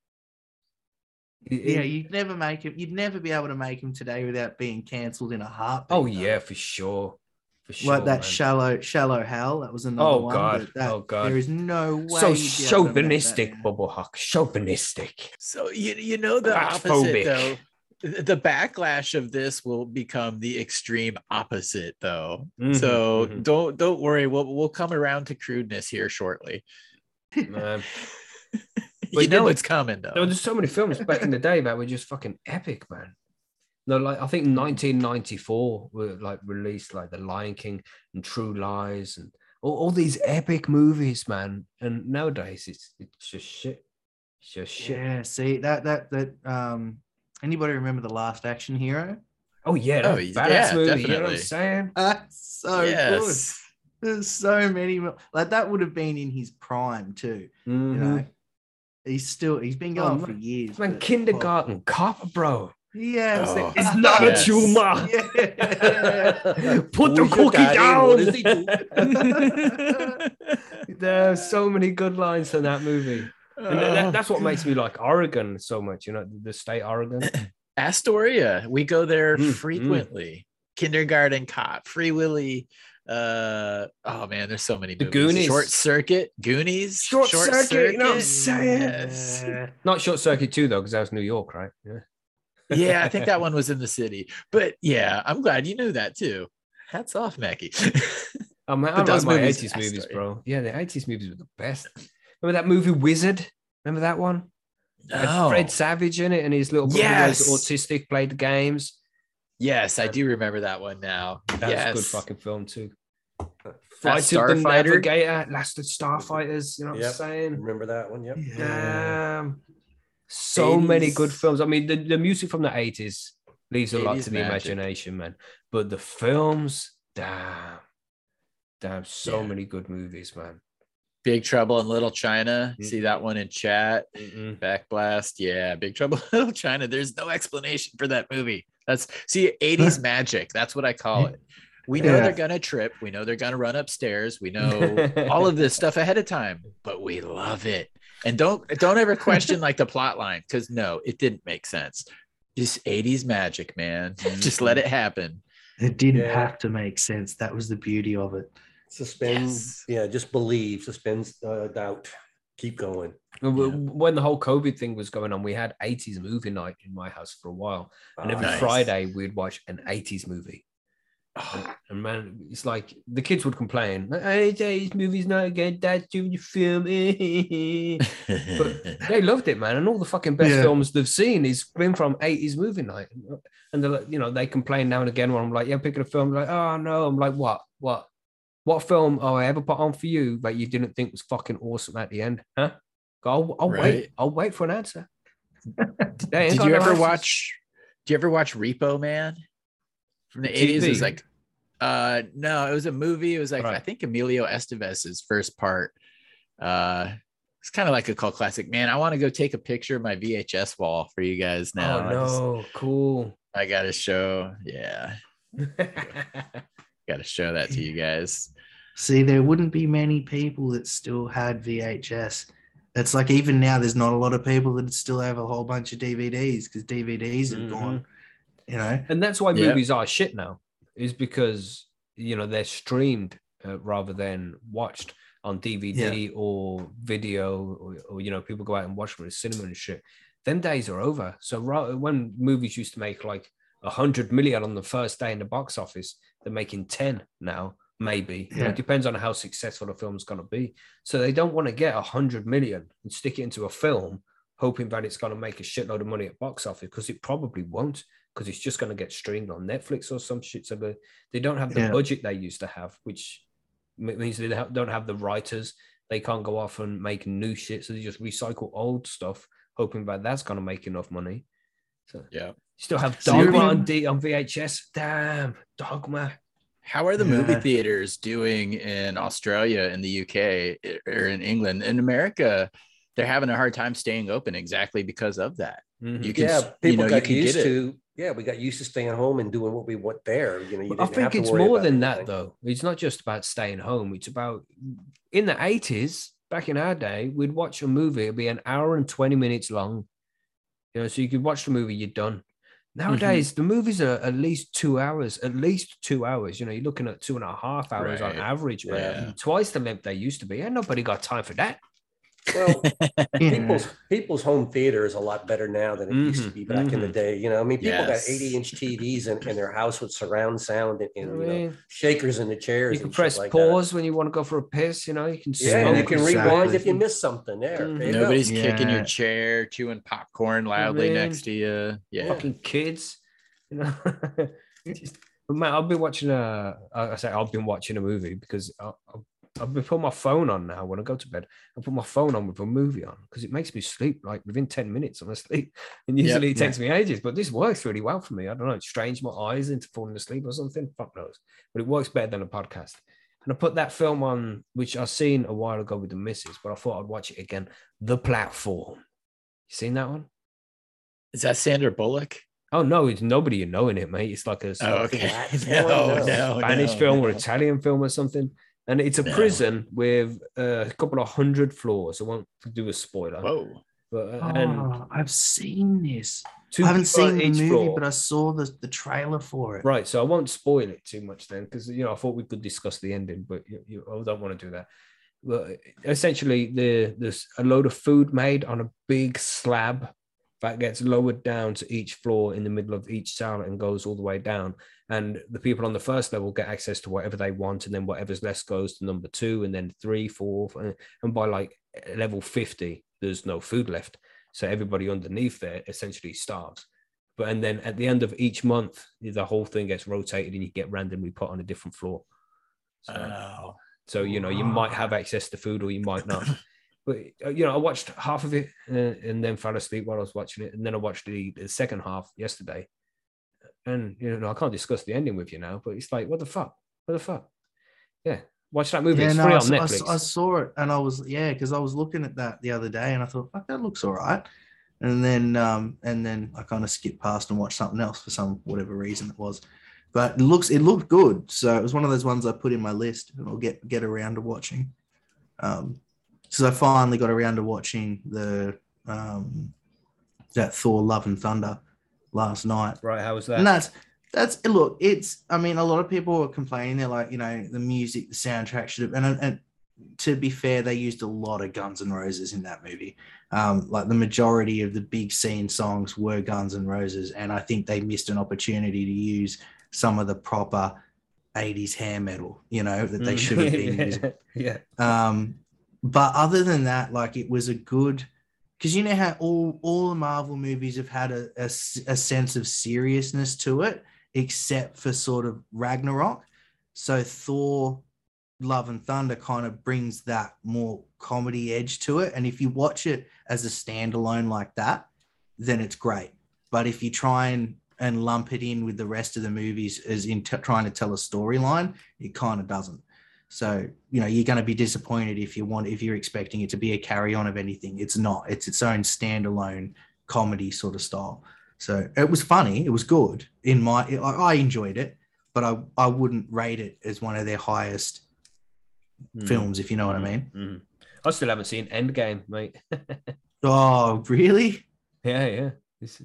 It- yeah, you'd never make him. You'd never be able to make him today without being cancelled in a heartbeat. oh though. yeah, for sure. For sure. like that man. shallow, Shallow Hal. That was another Oh, one. God. That, Oh, God. There is no way. so you'd be able to make that chauvinistic, now. Bubble Hawk. Chauvinistic. So you you know the Ah, opposite phobic. though. The backlash of this will become the extreme opposite though. Mhm, so mhm. don't don't worry. We'll we'll come around to crudeness here shortly. *laughs* Man. you know yeah, it's coming though. There though. were just so many films back in the day that were just fucking epic, man. No, like I think 1994 were like released like The Lion King and True Lies and all, all these epic movies, man. And nowadays it's it's just shit. It's just shit. Yeah. See that that that. Um. Anybody remember the Last Action Hero? Oh yeah, Oh, that was yeah, badass movie. You know what I'm saying? *laughs* That's so good. There's so many. Like that would have been in his prime too. You Mhm. know. He's still. He's been Oh, going for man. years. Man, but- kindergarten cop, bro. Yes. Oh. It's not Yes. a tumor. *laughs* Yeah. *laughs* Put the cookie down. What does he? *laughs* There's so many good lines in that movie. And Oh, that, that's what makes me like Oregon so much, you know, the state Oregon. *clears throat* Astoria. We go there Mm, mm. frequently. Kindergarten Cop, Free Willy. Uh oh man, there's so many. The movies. Goonies. Short Circuit, Goonies, Short Circuit, you know what I'm saying? Yes. *laughs* Not Short Circuit 2, though, because that was New York, right? Yeah. yeah, I think that *laughs* one was in the city. But yeah, I'm glad you knew that too. Hats off, Mackie. *laughs* Man, I But love those my movies- 80s movies, still- bro. Yeah, the 80s movies were the best. Remember that movie Wizard? Remember that one? It No. Fred Savage in it, and his little brother Yes. was autistic, played the games. Yes, I do remember that one now. That yes. was a good fucking film too. Flight of the Starfighter? Navigator, Last of Starfighters. You know what Yep. I'm saying? Remember that one? Yep. Damn. So many good films. I mean, the, the music from the 80s leaves a lot to the magic. imagination, man. But the films, damn. Damn, so Yeah. many good movies, man. Big Trouble in Little China. See that one in chat. Mm-mm. Backblast. Yeah, Big Trouble in *laughs* Little China. There's no explanation for that movie. That's see 80s *laughs* magic. That's what I call it. We know Yeah. they're gonna trip. We know they're gonna run upstairs. We know *laughs* all of this stuff ahead of time, but we love it. And don't don't ever question like the plot line because no, it didn't make sense. Just 80s magic, man. Just let it happen. It didn't Yeah. have to make sense. That was the beauty of it. Suspend. Yes. Yeah, just believe. Suspend uh, doubt. Keep going. When- when- When the whole COVID thing was going on, we had 80s movie night in my house for a while. And every Ah, Nice. Friday, we'd watch an 80s movie. Oh, And man, it's like the kids would complain, "Hey, this movie's not good. That's doing your film." *laughs* but they loved it, man. And all the fucking best Yeah. films they've seen is been from 80s movie night. And they're like, you know, they complain now and again when I'm like, yeah, picking a film, like, oh no. I'm like, what? What? What film oh I ever put on for you that you didn't think was fucking awesome at the end? Huh? I'll, I'll Right. wait. I'll wait for an answer. *laughs* Did you ever answers. watch? Did you ever watch Repo Man from the eighties? It was like, uh, no, it was a movie. It was like I think Emilio Estevez's first part. Uh, it's kind of like a cult classic. Man, I want to go take a picture of my VHS wall for you guys now. Oh I just- no, cool. I gotta show. Yeah, *laughs* gotta show that to you guys. See, there wouldn't be many people that still had VHS. It's like even now, there's not a lot of people that still have a whole bunch of DVDs because DVDs have Mhm. gone. You know, and that's why Yeah. movies are shit now is because you know they're streamed uh, rather than watched on dvd or video or, or you know people go out and watch them in the cinema and shit them days are over so ra- when movies used to make like a hundred million on the first day in the box office they're making 10 now maybe You know, Yeah. it depends on how successful the film's going to be so they don't want to get a hundred million and stick it into a film hoping that it's going to make a shitload of money at box office because it probably won't because it's just going to get streamed on Netflix or some shit. So they, they don't have the Yeah. budget they used to have, which means they don't have the writers. They can't go off and make new shit. So they just recycle old stuff, hoping that that's going to make enough money. So Yeah. you still have So Dogma on, D- on VHS. Damn, Dogma. How are the movie theaters doing in Australia, in the UK, or in England? In America, they're having a hard time staying open exactly because of that. Mhm. You can, Yeah, people you know, you got can used get to. Yeah, we got used to staying home and doing what we want there. You know, you I didn't have think to it's more about than that, though. It's not just about staying home. It's about in the 80s, back in our day, we'd watch a movie, it'd be an hour and 20 minutes long. You know, so you could watch the movie, you're done. Nowadays, mm-hmm. the movies are at least two hours, at least two hours. You know, you're looking at two and a half hours on average. Yeah. Twice the length they used to be. And nobody got time for that. Well, *laughs* people's people's home theater is a lot better now than it used to Mhm, be back in the mhm. day. You know, I mean, people Yes. got 80 inch TVs in, in their house with surround sound and, You and know you know, shakers in the chairs. You can press like that. pause when you want to go for a piss. You know, you can Yeah, and you can Exactly. rewind if you miss something. There, Mhm. there you go. Nobody's kicking your chair, chewing popcorn loudly Man. next to you. Yeah. fucking kids. You know, *laughs* Just- but man, I've been watching a. I say I've been watching a movie because I, I, I've been putting my phone on now when I go to bed. I put my phone on with a movie on because it makes me sleep like within ten minutes. I'm asleep, *laughs* and Yep. usually it takes me ages. But this works really well for me. I don't know. It strains my eyes into falling asleep or something. Fuck knows. But it works better than a podcast. And I put that film on, which I seen a while ago with the missus, but I thought I'd watch it again. The Platform. You seen that one? Is that Sandra Bullock? Oh no, it's nobody you know in it, mate. It's like a Oh, okay. No. *laughs* *laughs* no, Spanish no, film or. Italian film or something. And it's a No. prison with uh, a couple of hundred floors. I won't do a spoiler. Whoa. But uh, and Oh, I've seen this. two I haven't seen the movie, floor. but I saw the, the trailer for it. Right, so I won't spoil it too much then, because you know I thought we could discuss the ending, but you, you I don't want to do that. But essentially, the there's a load of food made on a big slab that gets lowered down to each floor in the middle of each cell and goes all the way down. And the people on the first level get access to whatever they want, and then whatever's less goes to number two, and then three, four, and- and by like level fifty, there's no food left. So everybody underneath there essentially starves. But and then at the end of each month, the whole thing gets rotated and you get randomly put on a different floor. So, Oh, so you know, you might have access to food or you might not. *laughs* But uh, you know, I watched half of it uh, and then fell asleep while I was watching it, and then I watched the, the second half yesterday. And you know, I can't discuss the ending with you now, but it's like, what the fuck? What the fuck? Yeah, watch that movie. Yeah, it's no, free I, on I Netflix. s- I saw it and I was yeah, because I was looking at that the other day and I thought, fuck, that looks all right. And then um and then I kind of skipped past and watched something else for some whatever reason it was. But it looks it looked good. So it was one of those ones I put in my list and I'll get get around to watching. Um so I finally got around to watching the um that Thor Love and Thunder last night. right? How was that? And that's that's look, it's I mean, a lot of people are complaining, they're like, you know, the music, the soundtrack should have and, and to be fair, they used a lot of Guns N' Roses in that movie. Um, like the majority of the big scene songs were Guns N' Roses, and I think they missed an opportunity to use some of the proper 80s hair metal, you know, that they Mm. should have *laughs* been using. yeah. Um, but other than that, like it was a good because you know how all all the Marvel movies have had a a sense of seriousness to it, except for sort of Ragnarok. So Thor, Love and Thunder kind of brings that more comedy edge to it. And if you watch it as a standalone like that, then it's great. But if you try and and lump it in with the rest of the movies as in t- trying to tell a storyline, it kind of doesn't. So you know you're going to be disappointed if you want if you're expecting it to be a carry on of anything. It's not. It's its own standalone comedy sort of style. So it was funny. It was good in my. I I enjoyed it, but I I wouldn't rate it as one of their highest Mm. films, if you know what I mean. Mhm. I still haven't seen Endgame, mate. *laughs* Oh, really? yeah, yeah. It's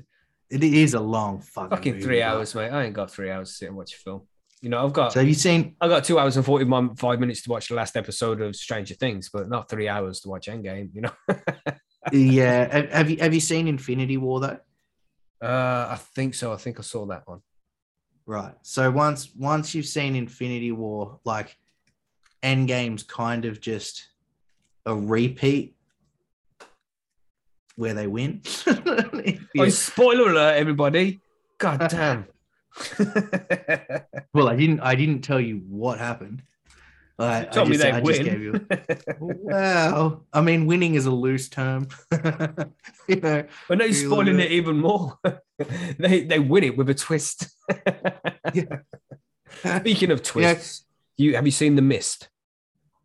It is a long fucking, fucking movie, three hours, mate. I ain't got three hours to sit and watch a film. You know, I've got So have you seen? I've got two hours and forty one five minutes to watch the last episode of Stranger Things, but not three hours to watch Endgame. You know, *laughs* Yeah. Have, have you have you seen Infinity War though? uh, I think so. I think I saw that one. Right. So once once you've seen Infinity War, like Endgame's kind of just a repeat where they win. *laughs* Oh, spoiler alert, everybody! God damn. *laughs* Well, I didn't I didn't tell you what happened. I, Tell I me just, they I win. just gave you. *laughs* Well, I mean, winning is a loose term. *laughs* you know, but no, you're spoiling look- it even more. they they win it with a twist. Speaking of twists, you have you seen The Mist?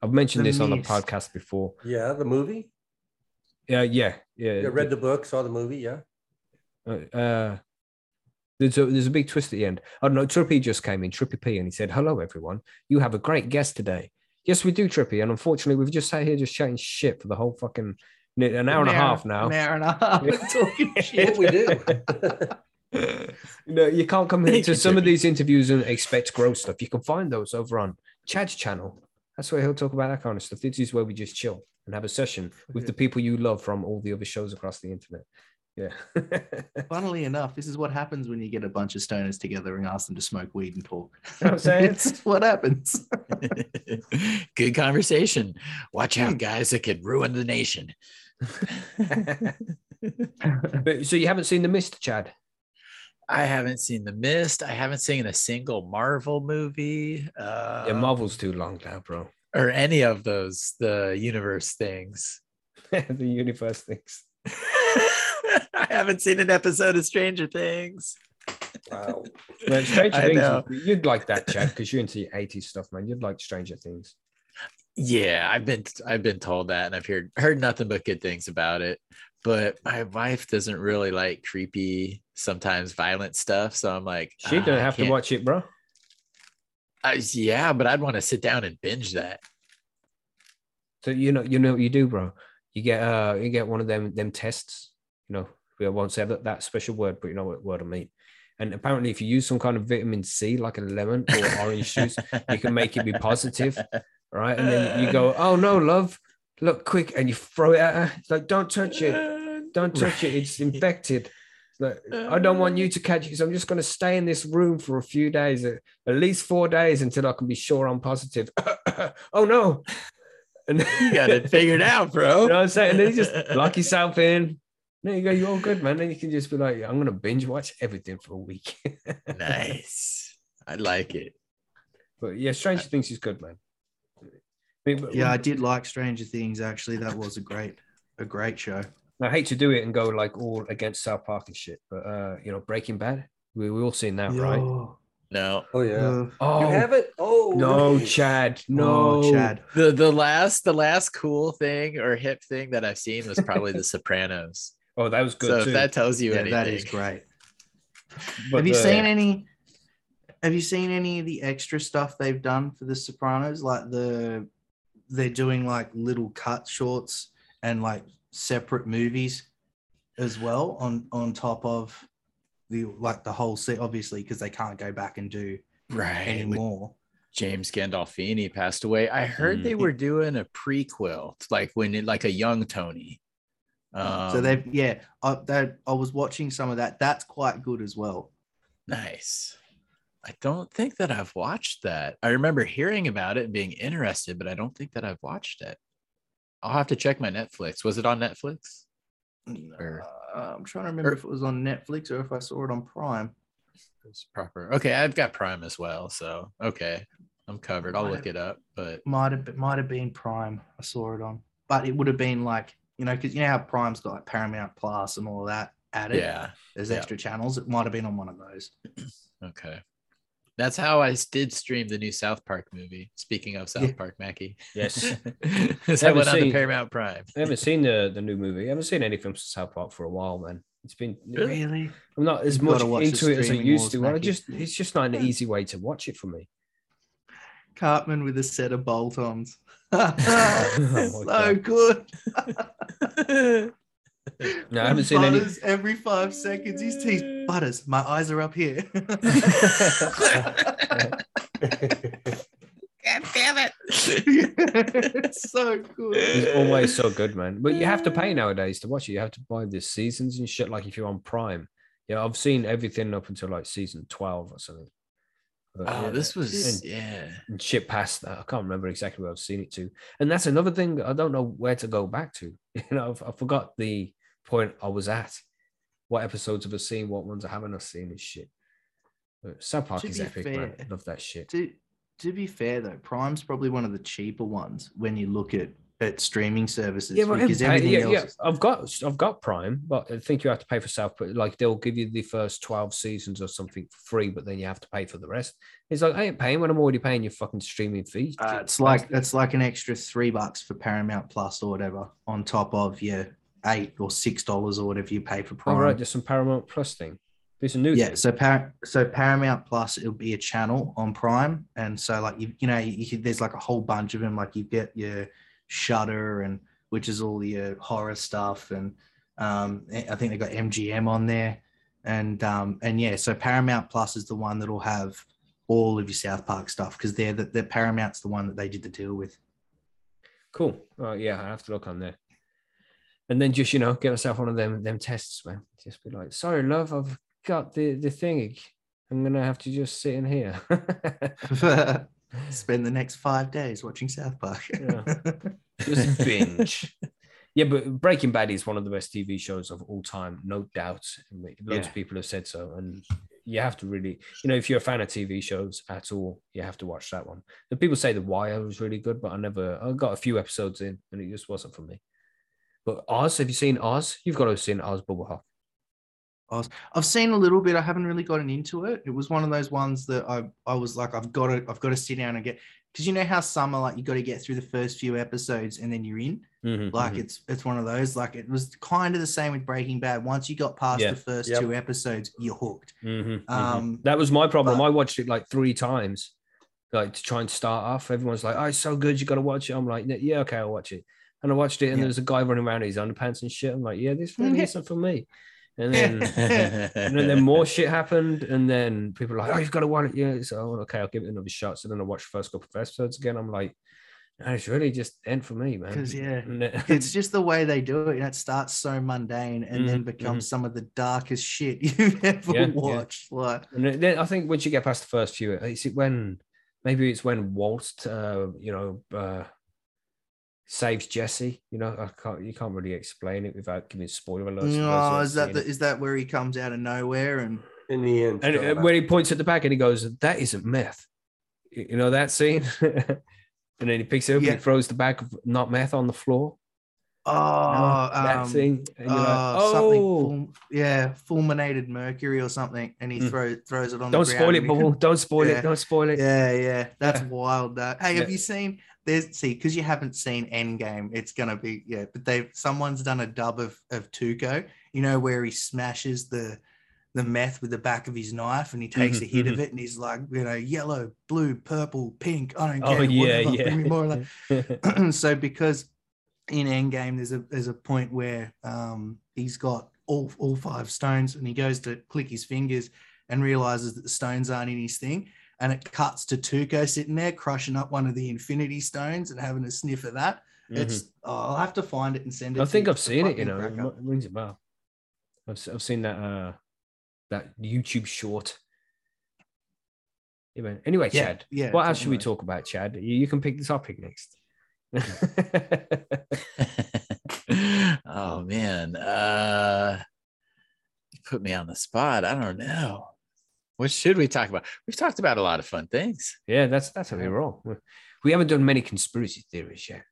I've mentioned The this on the podcast before. Yeah, the movie. Yeah, yeah, yeah. Yeah, read the book, saw the movie. Yeah. Uh, uh, there's a there's a big twist at the end. Oh, I don't know. Trippy just came in, Trippy P, and he said, "Hello, everyone. You have a great guest today." Yes, we do, Trippy. And unfortunately, we've just sat here just chatting shit for the whole fucking an hour and a half now. An hour and a *laughs* half talking shit. we do. no, you can't come Thank into *laughs* some of these interviews and expect gross stuff. You can find those over on Chad's channel. That's where he'll talk about that kind of stuff. This is where we just chill and have a session with the people you love from all the other shows across the internet. Yeah. Funnily *laughs* enough, this is what happens when you get a bunch of stoners together and ask them to smoke weed and talk. know what I'm saying? *laughs* it's what happens. *laughs* Good conversation. Watch out, guys. It could ruin the nation. but, so you haven't seen the mist, Chad? I haven't seen The Mist. I haven't seen a single Marvel movie. Uh, Yeah, Marvel's too long now, bro. or any of those the universe things. the universe things. *laughs* I haven't seen an episode of Stranger Things. Wow. *laughs* Man, Stranger I Things, know. you'd like that, Chad, because you're into your 80s stuff, man. You'd like Stranger Things. Yeah, I've been I've been told that, and I've heard heard nothing but good things about it. But my wife doesn't really like creepy, sometimes violent stuff. So I'm like, She "Ah, don't I have to watch it, bro. I, yeah, but I'd want to sit down and binge that. So you know, you know what you do, bro. you get uh you get one of them them tests. You know, we won't say that, that special word, but you know what word I mean. And apparently, if you use some kind of vitamin C, like a lemon or orange juice, you can make it be positive, right? And then you go, "Oh no, love, look quick," and you throw it at her. It's like, "Don't touch it, don't touch it. It's infected." It's Like, I don't want you to catch it because I'm just going to stay in this room for a few days, at at least four days, until I can be sure I'm positive. *coughs* oh no! And You got it figured out, bro. you know what I'm saying? And then you just lock yourself in. There you go. You're all good, man. Then you can just be like, I'm gonna binge watch everything for a week. *laughs* nice. I like it. but yeah, Stranger Things is good, man. I mean, but- Yeah, I did like Stranger Things. Actually, that was a great, a great show. I hate to do it and go like all against South Park and shit, but uh, you know, Breaking Bad, we we all seen that, right? No. Oh yeah. uh, Oh you have it. Oh no. Chad, no, oh, Chad. The the last the last cool thing or hip thing that I've seen was probably The Sopranos. Oh, that was good so too. if that tells you Yeah, anything, that is great. *laughs* But have you the- seen any? Have you seen any of the extra stuff they've done for The Sopranos? Like the, they're doing like little cut shorts and like separate movies as well on on top of the like the whole set, obviously because they can't go back and do right? with anymore. James Gandolfini passed away. I heard they Mm. were doing a prequel, it's like when it, like a young Tony. Um, so they've yeah, I I was watching some of that. That's quite good as well. nice. I don't think that I've watched that. I remember hearing about it and being interested, but I don't think that I've watched it. I'll have to check my Netflix. Was it on Netflix? Or- Uh, I'm trying to remember or- if it was on Netflix or if I saw it on Prime. It's proper. Okay, I've got Prime as well, so okay, I'm covered. I'll Might look it up. But Might have might have been Prime. I saw it on, but it would have been like you know because you know how Prime's got like Paramount Plus and all of that added. yeah, there's yeah. extra channels. It might have been on one of those. *clears throat* okay. That's how I did stream the new South Park movie. Speaking of South Yeah. Park, Mackie. Yes. *laughs* As I Haven't went on to seen- Paramount Prime. I haven't seen *laughs* the the new movie. I haven't seen anything from South Park for a while, man. It's been Really? I'm not as You've much gotta watch the into it as I used wars, to. I just it's just not an easy way to watch it for me. Cartman with a set of bolt-ons. Oh, *laughs* oh my so good. *laughs* No, I haven't seen any. Every five seconds. his teeth Butters. My eyes are up here. God damn it. *laughs* it's so good. It's always so good, man. But you have to pay nowadays to watch it. You have to buy the seasons and shit. Like if you're on Prime, yeah, I've seen everything up until like season twelve or something. But, Oh, yeah, this was and- yeah. and shit past that. I can't remember exactly where I've seen it to. And that's another thing I don't know where to go back to. *laughs* You know, I've, I forgot the point I was at. What episodes have I seen? What ones I haven't seen and shit. But South Park To is epic, man. fair, Love that shit. To to be fair though, Prime's probably one of the cheaper ones when you look at at streaming services Yeah, but because pay- everything yeah, else. yeah. is- I've got I've got Prime, but I think you have to pay for South. But like they'll give you the first twelve seasons or something for free, but then you have to pay for the rest. It's like I ain't paying when I'm already paying your fucking streaming fee. Uh, it's like it's like an extra three bucks for Paramount Plus or whatever on top of your eight or six dollars or whatever you pay for Prime. Oh, right, there's some Paramount Plus thing. There's a new yeah, thing. so Par- so Paramount Plus it'll be a channel on Prime, and so like you you know you, you, there's like a whole bunch of them. Like you get your Shudder and which is all your horror stuff, and um, I think they got MGM on there, and um, and yeah, so Paramount Plus is the one that'll have all of your South Park stuff because they're the, the Paramount's the one that they did the deal with. Cool. Oh yeah, I have to look on there. And then just you know get myself one of them them tests, man. Just be like, sorry, love, I've got the the thing. I'm gonna have to just sit in here. *laughs* *laughs* Spend the next five days watching South Park. Yeah. *laughs* just binge. Yeah, but Breaking Bad is one of the best TV shows of all time, no doubt. Loads Yeah. of people have said so, and you have to really, you know, if you're a fan of TV shows at all, you have to watch that one. The people say The Wire was really good, but I never. I got a few episodes in, and it just wasn't for me. But Oz, have you seen Oz? You've got to have seen Oz Bubble Hop. I've seen a little bit. I haven't really gotten into it. It was one of those ones that I I was like, I've got to I've got to sit down and get because you know how summer like you got to get through the first few episodes and then you're in. Mm-hmm, Like it's it's one of those. Like it was kind of the same with Breaking Bad. Once you got past Yeah. the first Yep. two episodes, you're hooked. Mhm, mhm. Um, that was my problem. but- I watched it like three times, like to try and start off. Everyone's like, "Oh, it's so good, you got to watch it." I'm like, "Yeah, okay, I'll watch it." and I watched it, and Yeah. there was a guy running around in his underpants and shit. I'm like, yeah, this *laughs* really isn't for me. And *laughs* then and then, then more shit happened, and then people were like, "Oh, you've got to want it." Yeah, so oh, okay, I'll give it another shot. So then I watched the first couple of episodes again. I'm like, no, it's really just end for me, man. 'Cause, yeah, *laughs* *laughs* it's just the way they do it. You know, it starts so mundane and then Mhm, becomes some of the darkest shit you've ever Yeah, yeah. watched. Like, And then I think once you get past the first few, it's when maybe it's when Walt, uh, you know, uh, saves Jesse. You know, I can't you can't really explain it without giving spoiler alerts. for those who no, oh, is that the, it. is that where he comes out of nowhere and In the end, and still, uh, when he points at the back and he goes, "That isn't meth." You you know that scene, *laughs* and then he picks it up Yeah. and he throws the bag of not meth on the floor. oh, that um, scene, and you're like, uh, something, "Oh, ful- yeah, fulminated mercury or something, and he Mm. throws throws it on. don't the ground spoil it, and he- Bubble! Don't spoil Yeah. it! Don't spoil it!" Yeah, yeah, that's Yeah. wild. That hey, have you seen? There's see because you haven't seen Endgame. It's gonna be yeah, but they've someone's done a dub of of Tuco. You know where he smashes the the meth with the back of his knife and he takes a Mhm, hit of it and he's like, you know, yellow, blue, purple, pink. I don't care. Oh care. yeah, whatever, bring me more of yeah. that. *laughs* *clears throat* so because in Endgame there's a there's a point where um he's got all all five stones and he goes to click his fingers and realizes that the stones aren't in his thing and it cuts to Tuco sitting there crushing up one of the infinity stones and having a sniff of that. It's oh, I'll have to find it and send it. I think. I've seen it. You know, it rings a bell. I've I've seen that uh that YouTube short. Yeah, man. Anyway, Yeah, Chad, yeah, what else should we talk about, Chad? You, you can pick the topic next. *laughs* *laughs* oh man. Uh you put me on the spot. I don't know. What should we talk about? We've talked about a lot of fun things. yeah, that's that's how we roll. We haven't done many conspiracy theories yet.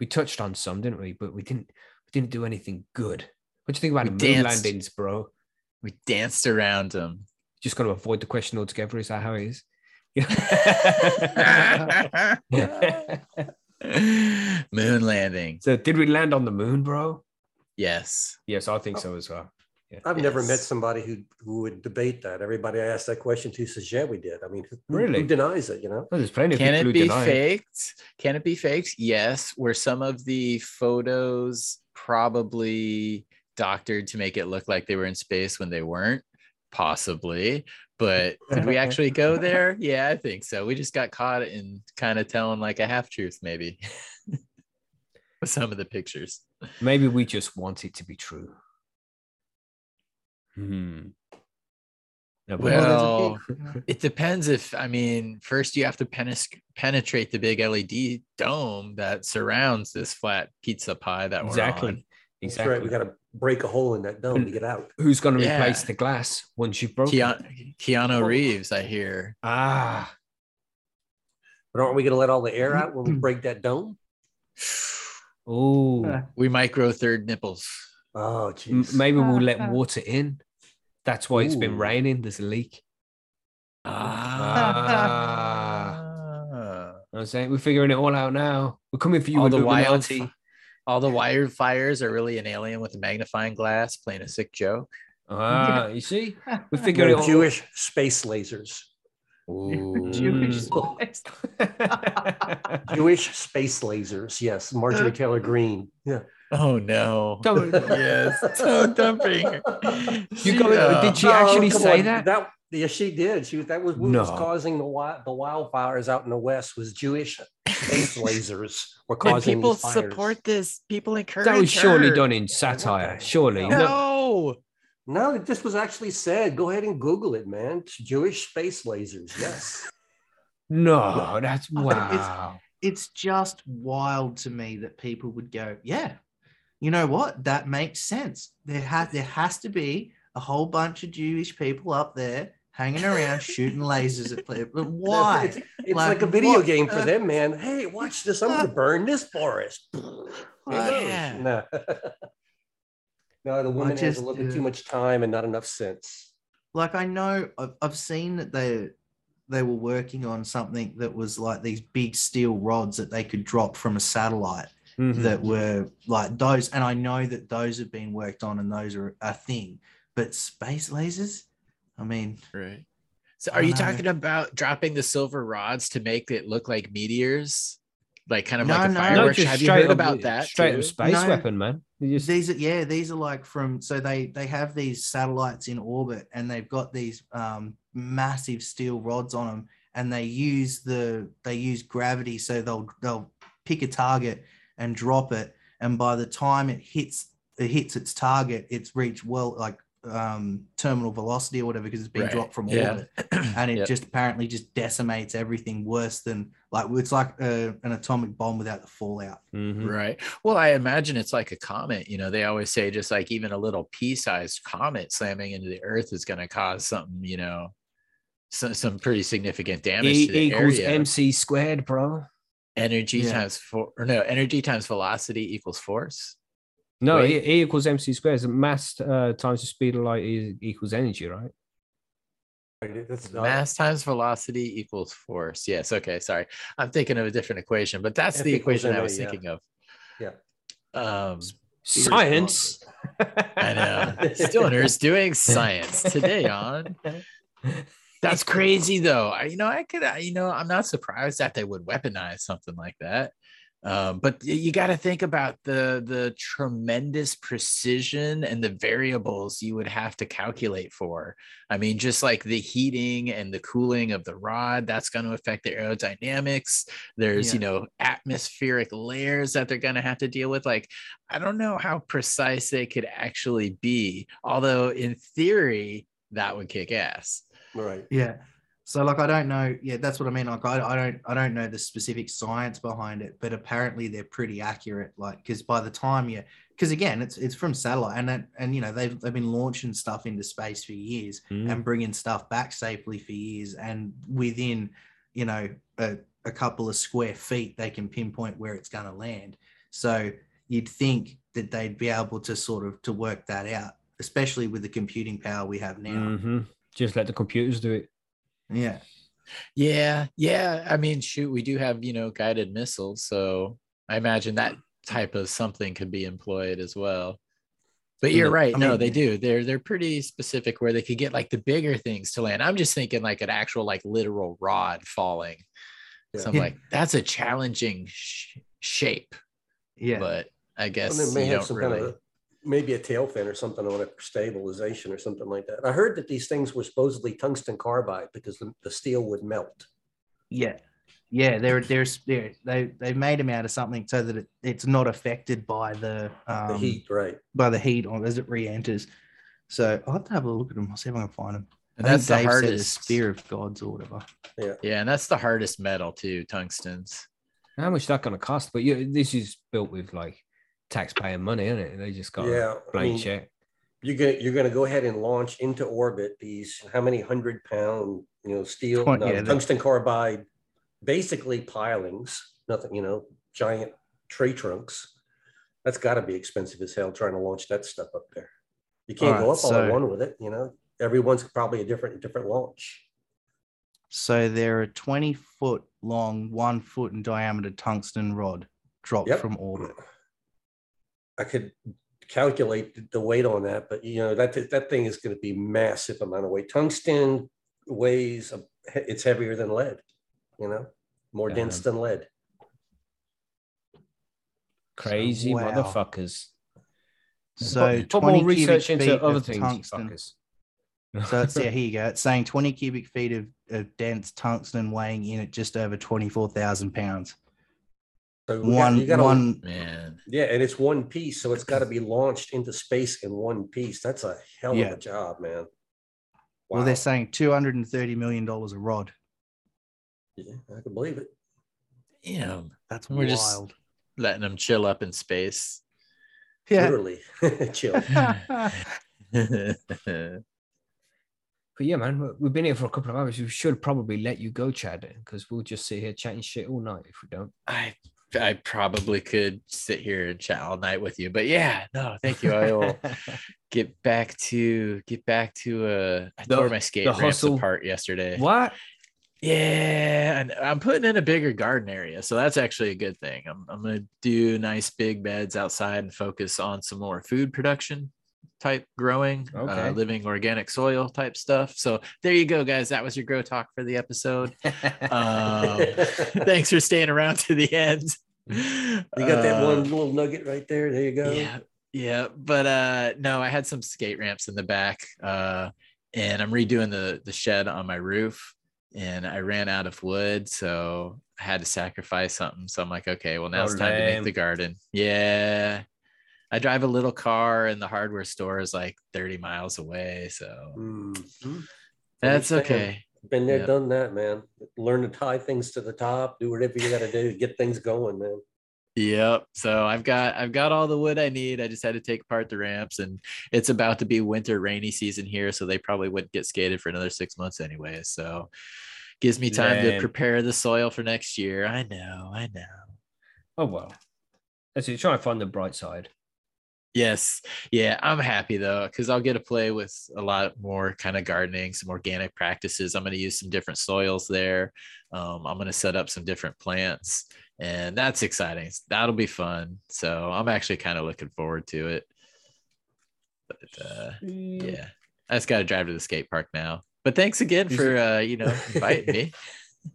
We touched on some, didn't we? But we didn't we didn't do anything good. What do you think about We moon danced. landings, bro? We danced around them. Just got to avoid the question altogether. Is that how it is? *laughs* Moon landing. so, did we land on the moon, bro? Yes. Yes, I think so as well. Yeah. I've never met somebody who, who would debate that. Everybody I asked that question to says, yeah, we did. I mean, who, who- Really? who denies it, you know? Well, there's plenty of Can people it who be deny it. faked? Can it be faked? Yes. Were some of the photos probably doctored to make it look like they were in space when they weren't? Possibly. But did we actually go *laughs* there? Yeah, I think so. We just got caught in kind of telling like a half truth, maybe, *laughs* with some of the pictures. Maybe we just want it to be true. Hmm. No, Well, there's a big, you know, It depends if I mean, first you have to penis- penetrate the big LED dome that surrounds this flat pizza pie that we're on. exactly. That's Exactly. right. We got to break a hole in that dome to get out. Who's going to Yeah. replace the glass once you've broken? it? Keanu, Keanu Reeves, I hear. Ah, But aren't we going to let all the air out when we *clears throat* break that dome? oh, We might grow third nipples. Oh, M- jeez. maybe we'll let water in. That's why it's been raining. There's a leak. Ah. I'm saying we're figuring it all out now. We're coming for you all with the wild, all the wildfires are really an alien with a magnifying glass playing a sick joke. Ah, *laughs* you see, we're They're figuring it all. Jewish space lasers. *laughs* Jewish *laughs* Mm. spice. Jewish space lasers. Yes. Marjorie Taylor Greene. Yeah. Oh no! Don't- *laughs* yes, don't dumping. *laughs* You got- uh, did she actually oh, say on. that? That yes, she did. She that was what was causing the wi- the wildfires out in the west was Jewish space *laughs* lasers were When causing people these fires. support this, people encourage. That was surely her. done in satire. Surely. No. No. No. No, this was actually said. Go ahead and Google it, man. It's Jewish space lasers. Yes. No, that's wow. it's just wild to me that people would go, yeah, you know what? That makes sense. There has there has to be a whole bunch of Jewish people up there hanging around *laughs* shooting lasers at people. Why? It's, it's Like, like, a video what? game for Uh, them, man. Hey, watch this. I'm going *laughs* to burn this forest. *laughs* Yeah. No. no, the woman has a little bit uh, too much time and not enough sense. Like I know I've, I've seen that they they were working on something that was like these big steel rods that they could drop from a satellite Mhm. that were like those and I know that those have been worked on and those are a thing. But space lasers? I mean, Right. So are you know. talking about dropping the silver rods to make it look like meteors? like kind of No, like a no. fireworks. just Have you heard up- about that? Straight too? up space No. weapon, man. Just- these are yeah these are like from so they they have these satellites in orbit and they've got these um massive steel rods on them and they use the they use gravity so they'll they'll pick a target and drop it and by the time it hits it hits its target it's reached well like um terminal velocity or whatever because it's been Right. dropped from Yeah. orbit *clears throat* and it Yep. just apparently just decimates everything worse than like it's like a, an atomic bomb without the fallout Mhm. Right. Well, I imagine it's like a comet. You know, they always say just like even a little pea-sized comet slamming into the Earth is going to cause something. You know, some some pretty significant damage E to the equals area. MC squared, bro. Energy Yeah. times for or no energy times velocity equals force. No, E, e equals MC squared. So mass uh, times the speed of light is, equals energy, right? That's not- Mass times velocity equals force. Yes. Okay. Sorry, I'm thinking of a different equation, but that's F the equals equation I MA, was yeah. thinking of. Yeah. Um, Science. I know. *laughs* Still nerds doing science *laughs* today on. *laughs* That's crazy though. I, you know, I could, I, you know, I'm not surprised that they would weaponize something like that. Um, but you got to think about the the tremendous precision and the variables you would have to calculate for. I mean, just like the heating and the cooling of the rod, that's going to affect the aerodynamics. There's, you know, atmospheric layers that they're going to have to deal with. Like, I don't know how precise they could actually be. Although, in theory, that would kick ass. Right. Yeah. So like I don't know. Yeah, that's what I mean. Like I, I don't I don't know the specific science behind it, but apparently they're pretty accurate. Like because by the time you because again it's it's from satellite and that, and you know they've they've been launching stuff into space for years Mm. and bringing stuff back safely for years and within you know a, a couple of square feet they can pinpoint where it's going to land. So you'd think that they'd be able to sort of to work that out, especially with the computing power we have now. Mhm. Just let the computers do it. Yeah. Yeah, yeah. I mean, shoot, we do have, you know, guided missiles. So I imagine that type of something could be employed as well. But you're right. I no, they do. They're they're pretty specific where they could get like the bigger things to land. I'm just thinking like an actual like literal rod falling. So I'm Yeah. like, that's a challenging sh- shape. Yeah. But I guess And it may you have don't some really. kind of maybe a tail fin or something on it for stabilization or something like that. I heard that these things were supposedly tungsten carbide because the, the steel would melt. Yeah, yeah, they're they're they're- they they made them out of something so that it, it's not affected by the um, The heat, right? by the heat on as it re-enters. So I'll have to have a look at them. I'll see if I can find them. and I that's the Dave said hardest. spear of gods or whatever. Yeah, yeah, and that's the hardest metal too, tungstens. How much that going to cost? But you, this is built with like taxpayer money, isn't it? They just got Yeah, a I blank mean, check. You're gonna you're gonna go ahead and launch into orbit these how many hundred pound you know steel Twen- no, yeah, the- tungsten carbide, basically pilings, nothing you know giant tree trunks. That's got to be expensive as hell trying to launch that stuff up there. You can't go Alright, up all at so- one with it. You know, everyone's probably a different different launch. So they're a 20 foot long, one foot in diameter tungsten rod dropped Yep. from orbit. I could calculate the- the weight on that, but you know that that thing is going to be massive amount of weight. Tungsten weighs a- it's heavier than lead. You know, more dense than lead. Crazy wow. motherfuckers. So put, put 20 more research cubic into other things, tungsten. fuckers. So it's yeah, here you go. It's saying 20 cubic feet of, of dense tungsten weighing in at just over 24,000 pounds. So we got- One, you gotta- one, Man. yeah, and it's one piece, so it's got to be launched into space in one piece. That's a hell Yeah. of a job, man. well, they're saying $230 million a rod. Yeah, I can believe it. Damn. That's We're just- wild. Letting them chill up in space. Yeah. Literally, *laughs* chill. *laughs* *laughs* But yeah, man, we- we've been here for a couple of hours. We should probably let you go, Chad, because we'll just sit here chatting shit all night if we don't. I I probably could sit here and chat all night with you, but yeah, no, thank you. I will *laughs* get back to get back to uh I The- tore my skate the ramps hustle. apart yesterday. what? Yeah, and I'm putting in a bigger garden area, so that's actually a good thing. I'm I'm gonna do nice big beds outside and focus on some more food production. Type growing, Okay. uh, living organic soil type stuff. So there you go, guys. That was your grow talk for the episode. Um, *laughs* thanks for staying around to the end. *laughs* You got that Uh, one little nugget right there. There you go. yeah yeah but uh no i had some skate ramps in the back uh and i'm redoing the the shed on my roof and i ran out of wood so i had to sacrifice something so i'm like okay well now Oh, it's time to make the garden yeah i drive a little car and the hardware store is like 30 miles away so Mm. that's okay Been there, Yep. done that, man. Learn to tie things to the top. Do whatever you got to do to get things going, man. Yep. So I've got I've got all the wood I need. I just had to take apart the ramps, and it's about to be winter rainy season here, so they probably wouldn't get skated for another six months anyway. So gives me time to prepare the soil for next year. I know, I know. oh well. Let's see, try and find the bright side. Yes. Yeah, I'm happy though, because I'll get to play with a lot more kind of gardening, some organic practices. I'm going to use some different soils there. Um, I'm going to set up some different plants, and that's exciting. That'll be fun. So I'm actually kind of looking forward to it. But uh, yeah, I just got to drive to the skate park now. But thanks again for uh, you know inviting *laughs* me.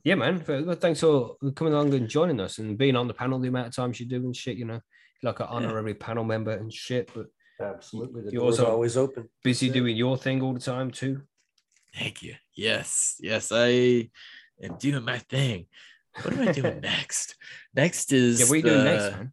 Yeah, man. Thanks for coming along and joining us and being on the panel the amount of times you do and shit, you know, like an honorary panel member and shit, but Absolutely. The You door's also- always open. busy That's doing your thing all the time too. Thank you. Yes, yes, I am doing my thing. What am I doing *laughs* next? Next is Yeah, what are you doing next, man?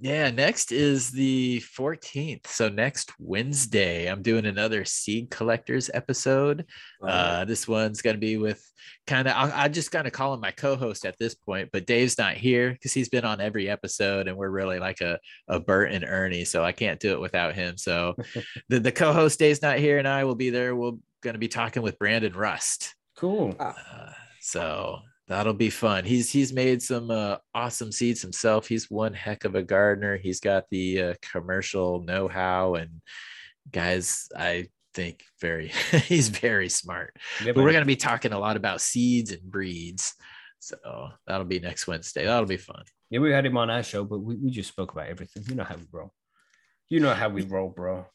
Yeah, next is the 14th. So next Wednesday, I'm doing another seed collectors episode. Uh, this one's going to be with kind of, I, I just kind of call him my co host at this point, but Dave's not here because he's been on every episode and we're really like a, a Bert and Ernie. So I can't do it without him. So *laughs* the, the co host Dave's not here and I will be there. We're going to be talking with Brandon Rust. Cool. Uh, so that'll be fun. He's he's made some uh, awesome seeds himself. He's one heck of a gardener. He's got the uh, commercial know-how and guys, I think very *laughs* he's very smart. Yeah, But we're going to be talking a lot about seeds and breeds. So that'll be next Wednesday. That'll be fun. yeah, we had him on our show, but we, we just spoke about everything. You know how we roll. You know how we roll, bro.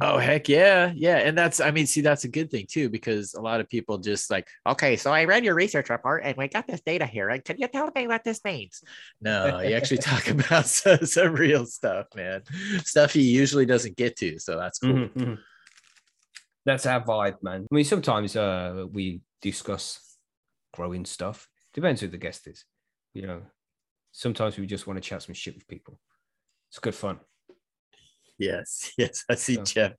Oh heck yeah, yeah, and that's I mean, see, that's a good thing too because a lot of people just like, okay, so I read your research report and we got this data here, and can you tell me what this means? No, you actually talk *laughs* about some, some real stuff, man, stuff he usually doesn't get to, so that's cool. Mhm, mhm. That's our vibe, man. I mean, sometimes uh, we discuss growing stuff. Depends who the guest is. You know, sometimes we just want to chat some shit with people. It's good fun. Yes, *laughs* yes, I see So- Jeff.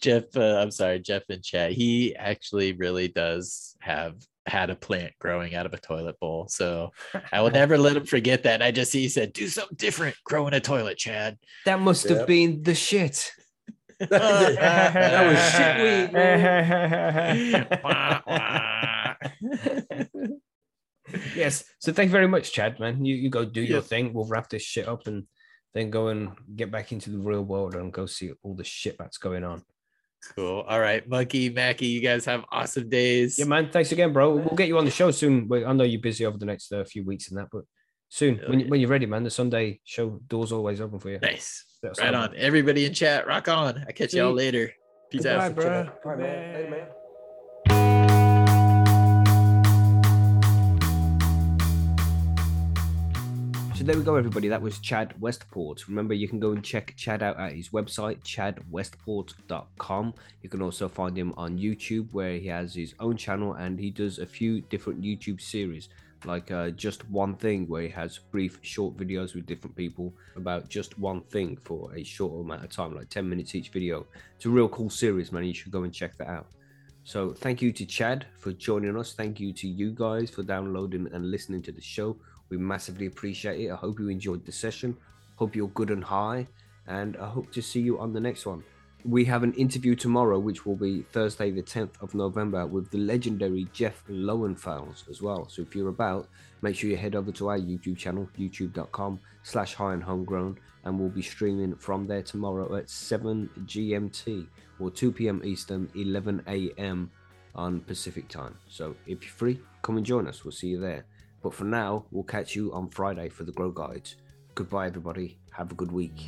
Jeff, uh, I'm sorry, Jeff in chat. He actually really does have had a plant growing out of a toilet bowl, so I will never let him forget that. I just he said, "Do something different, grow in a toilet, Chad." That must have been the shit. *laughs* that was shit weed. man. Wah, *laughs* wah. yes. So thank you very much, Chad, man. You you go do your thing. We'll wrap this shit up and then go and get back into the real world and go see all the shit that's going on. Cool. All right, Monkey, Mackie, you guys have awesome days. Yeah, man. Thanks again, bro. We'll get you on the show soon. I know you're busy over the next uh, few weeks and that, but soon Hell when, yeah. when you're ready, man. The Sunday show doors always open for you. Nice. That's Right all, on. man. Everybody in chat, rock on. I catch y'all See? later. Peace Goodbye, out. bro. All right, man. Hey, man. So there we go, everybody. That was Chad Westport. Remember, you can go and check Chad out at his website, chadwestport.com. You can also find him on YouTube, where he has his own channel and he does a few different YouTube series, like uh, Just One Thing, where he has brief, short videos with different people about just one thing for a short amount of time, like 10 minutes each video. It's a real cool series, man. You should go and check that out. So thank you to Chad for joining us. Thank you to you guys for downloading and listening to the show. We massively appreciate it. I hope you enjoyed the session. Hope you're good and high, and I hope to see you on the next one. We have an interview tomorrow, which will be Thursday, the 10th of November, with the legendary Jeff Lowenfels as well. So if you're about, make sure you head over to our YouTube channel, youtube.com slash high on homegrown, and we'll be streaming from there tomorrow at 7 GMT or 2 p.m. Eastern, 11 a.m. on Pacific time. So if you're free, come and join us. We'll see you there. But for now, we'll catch you on Friday for the Grow Guides. Goodbye, everybody. Have a good week.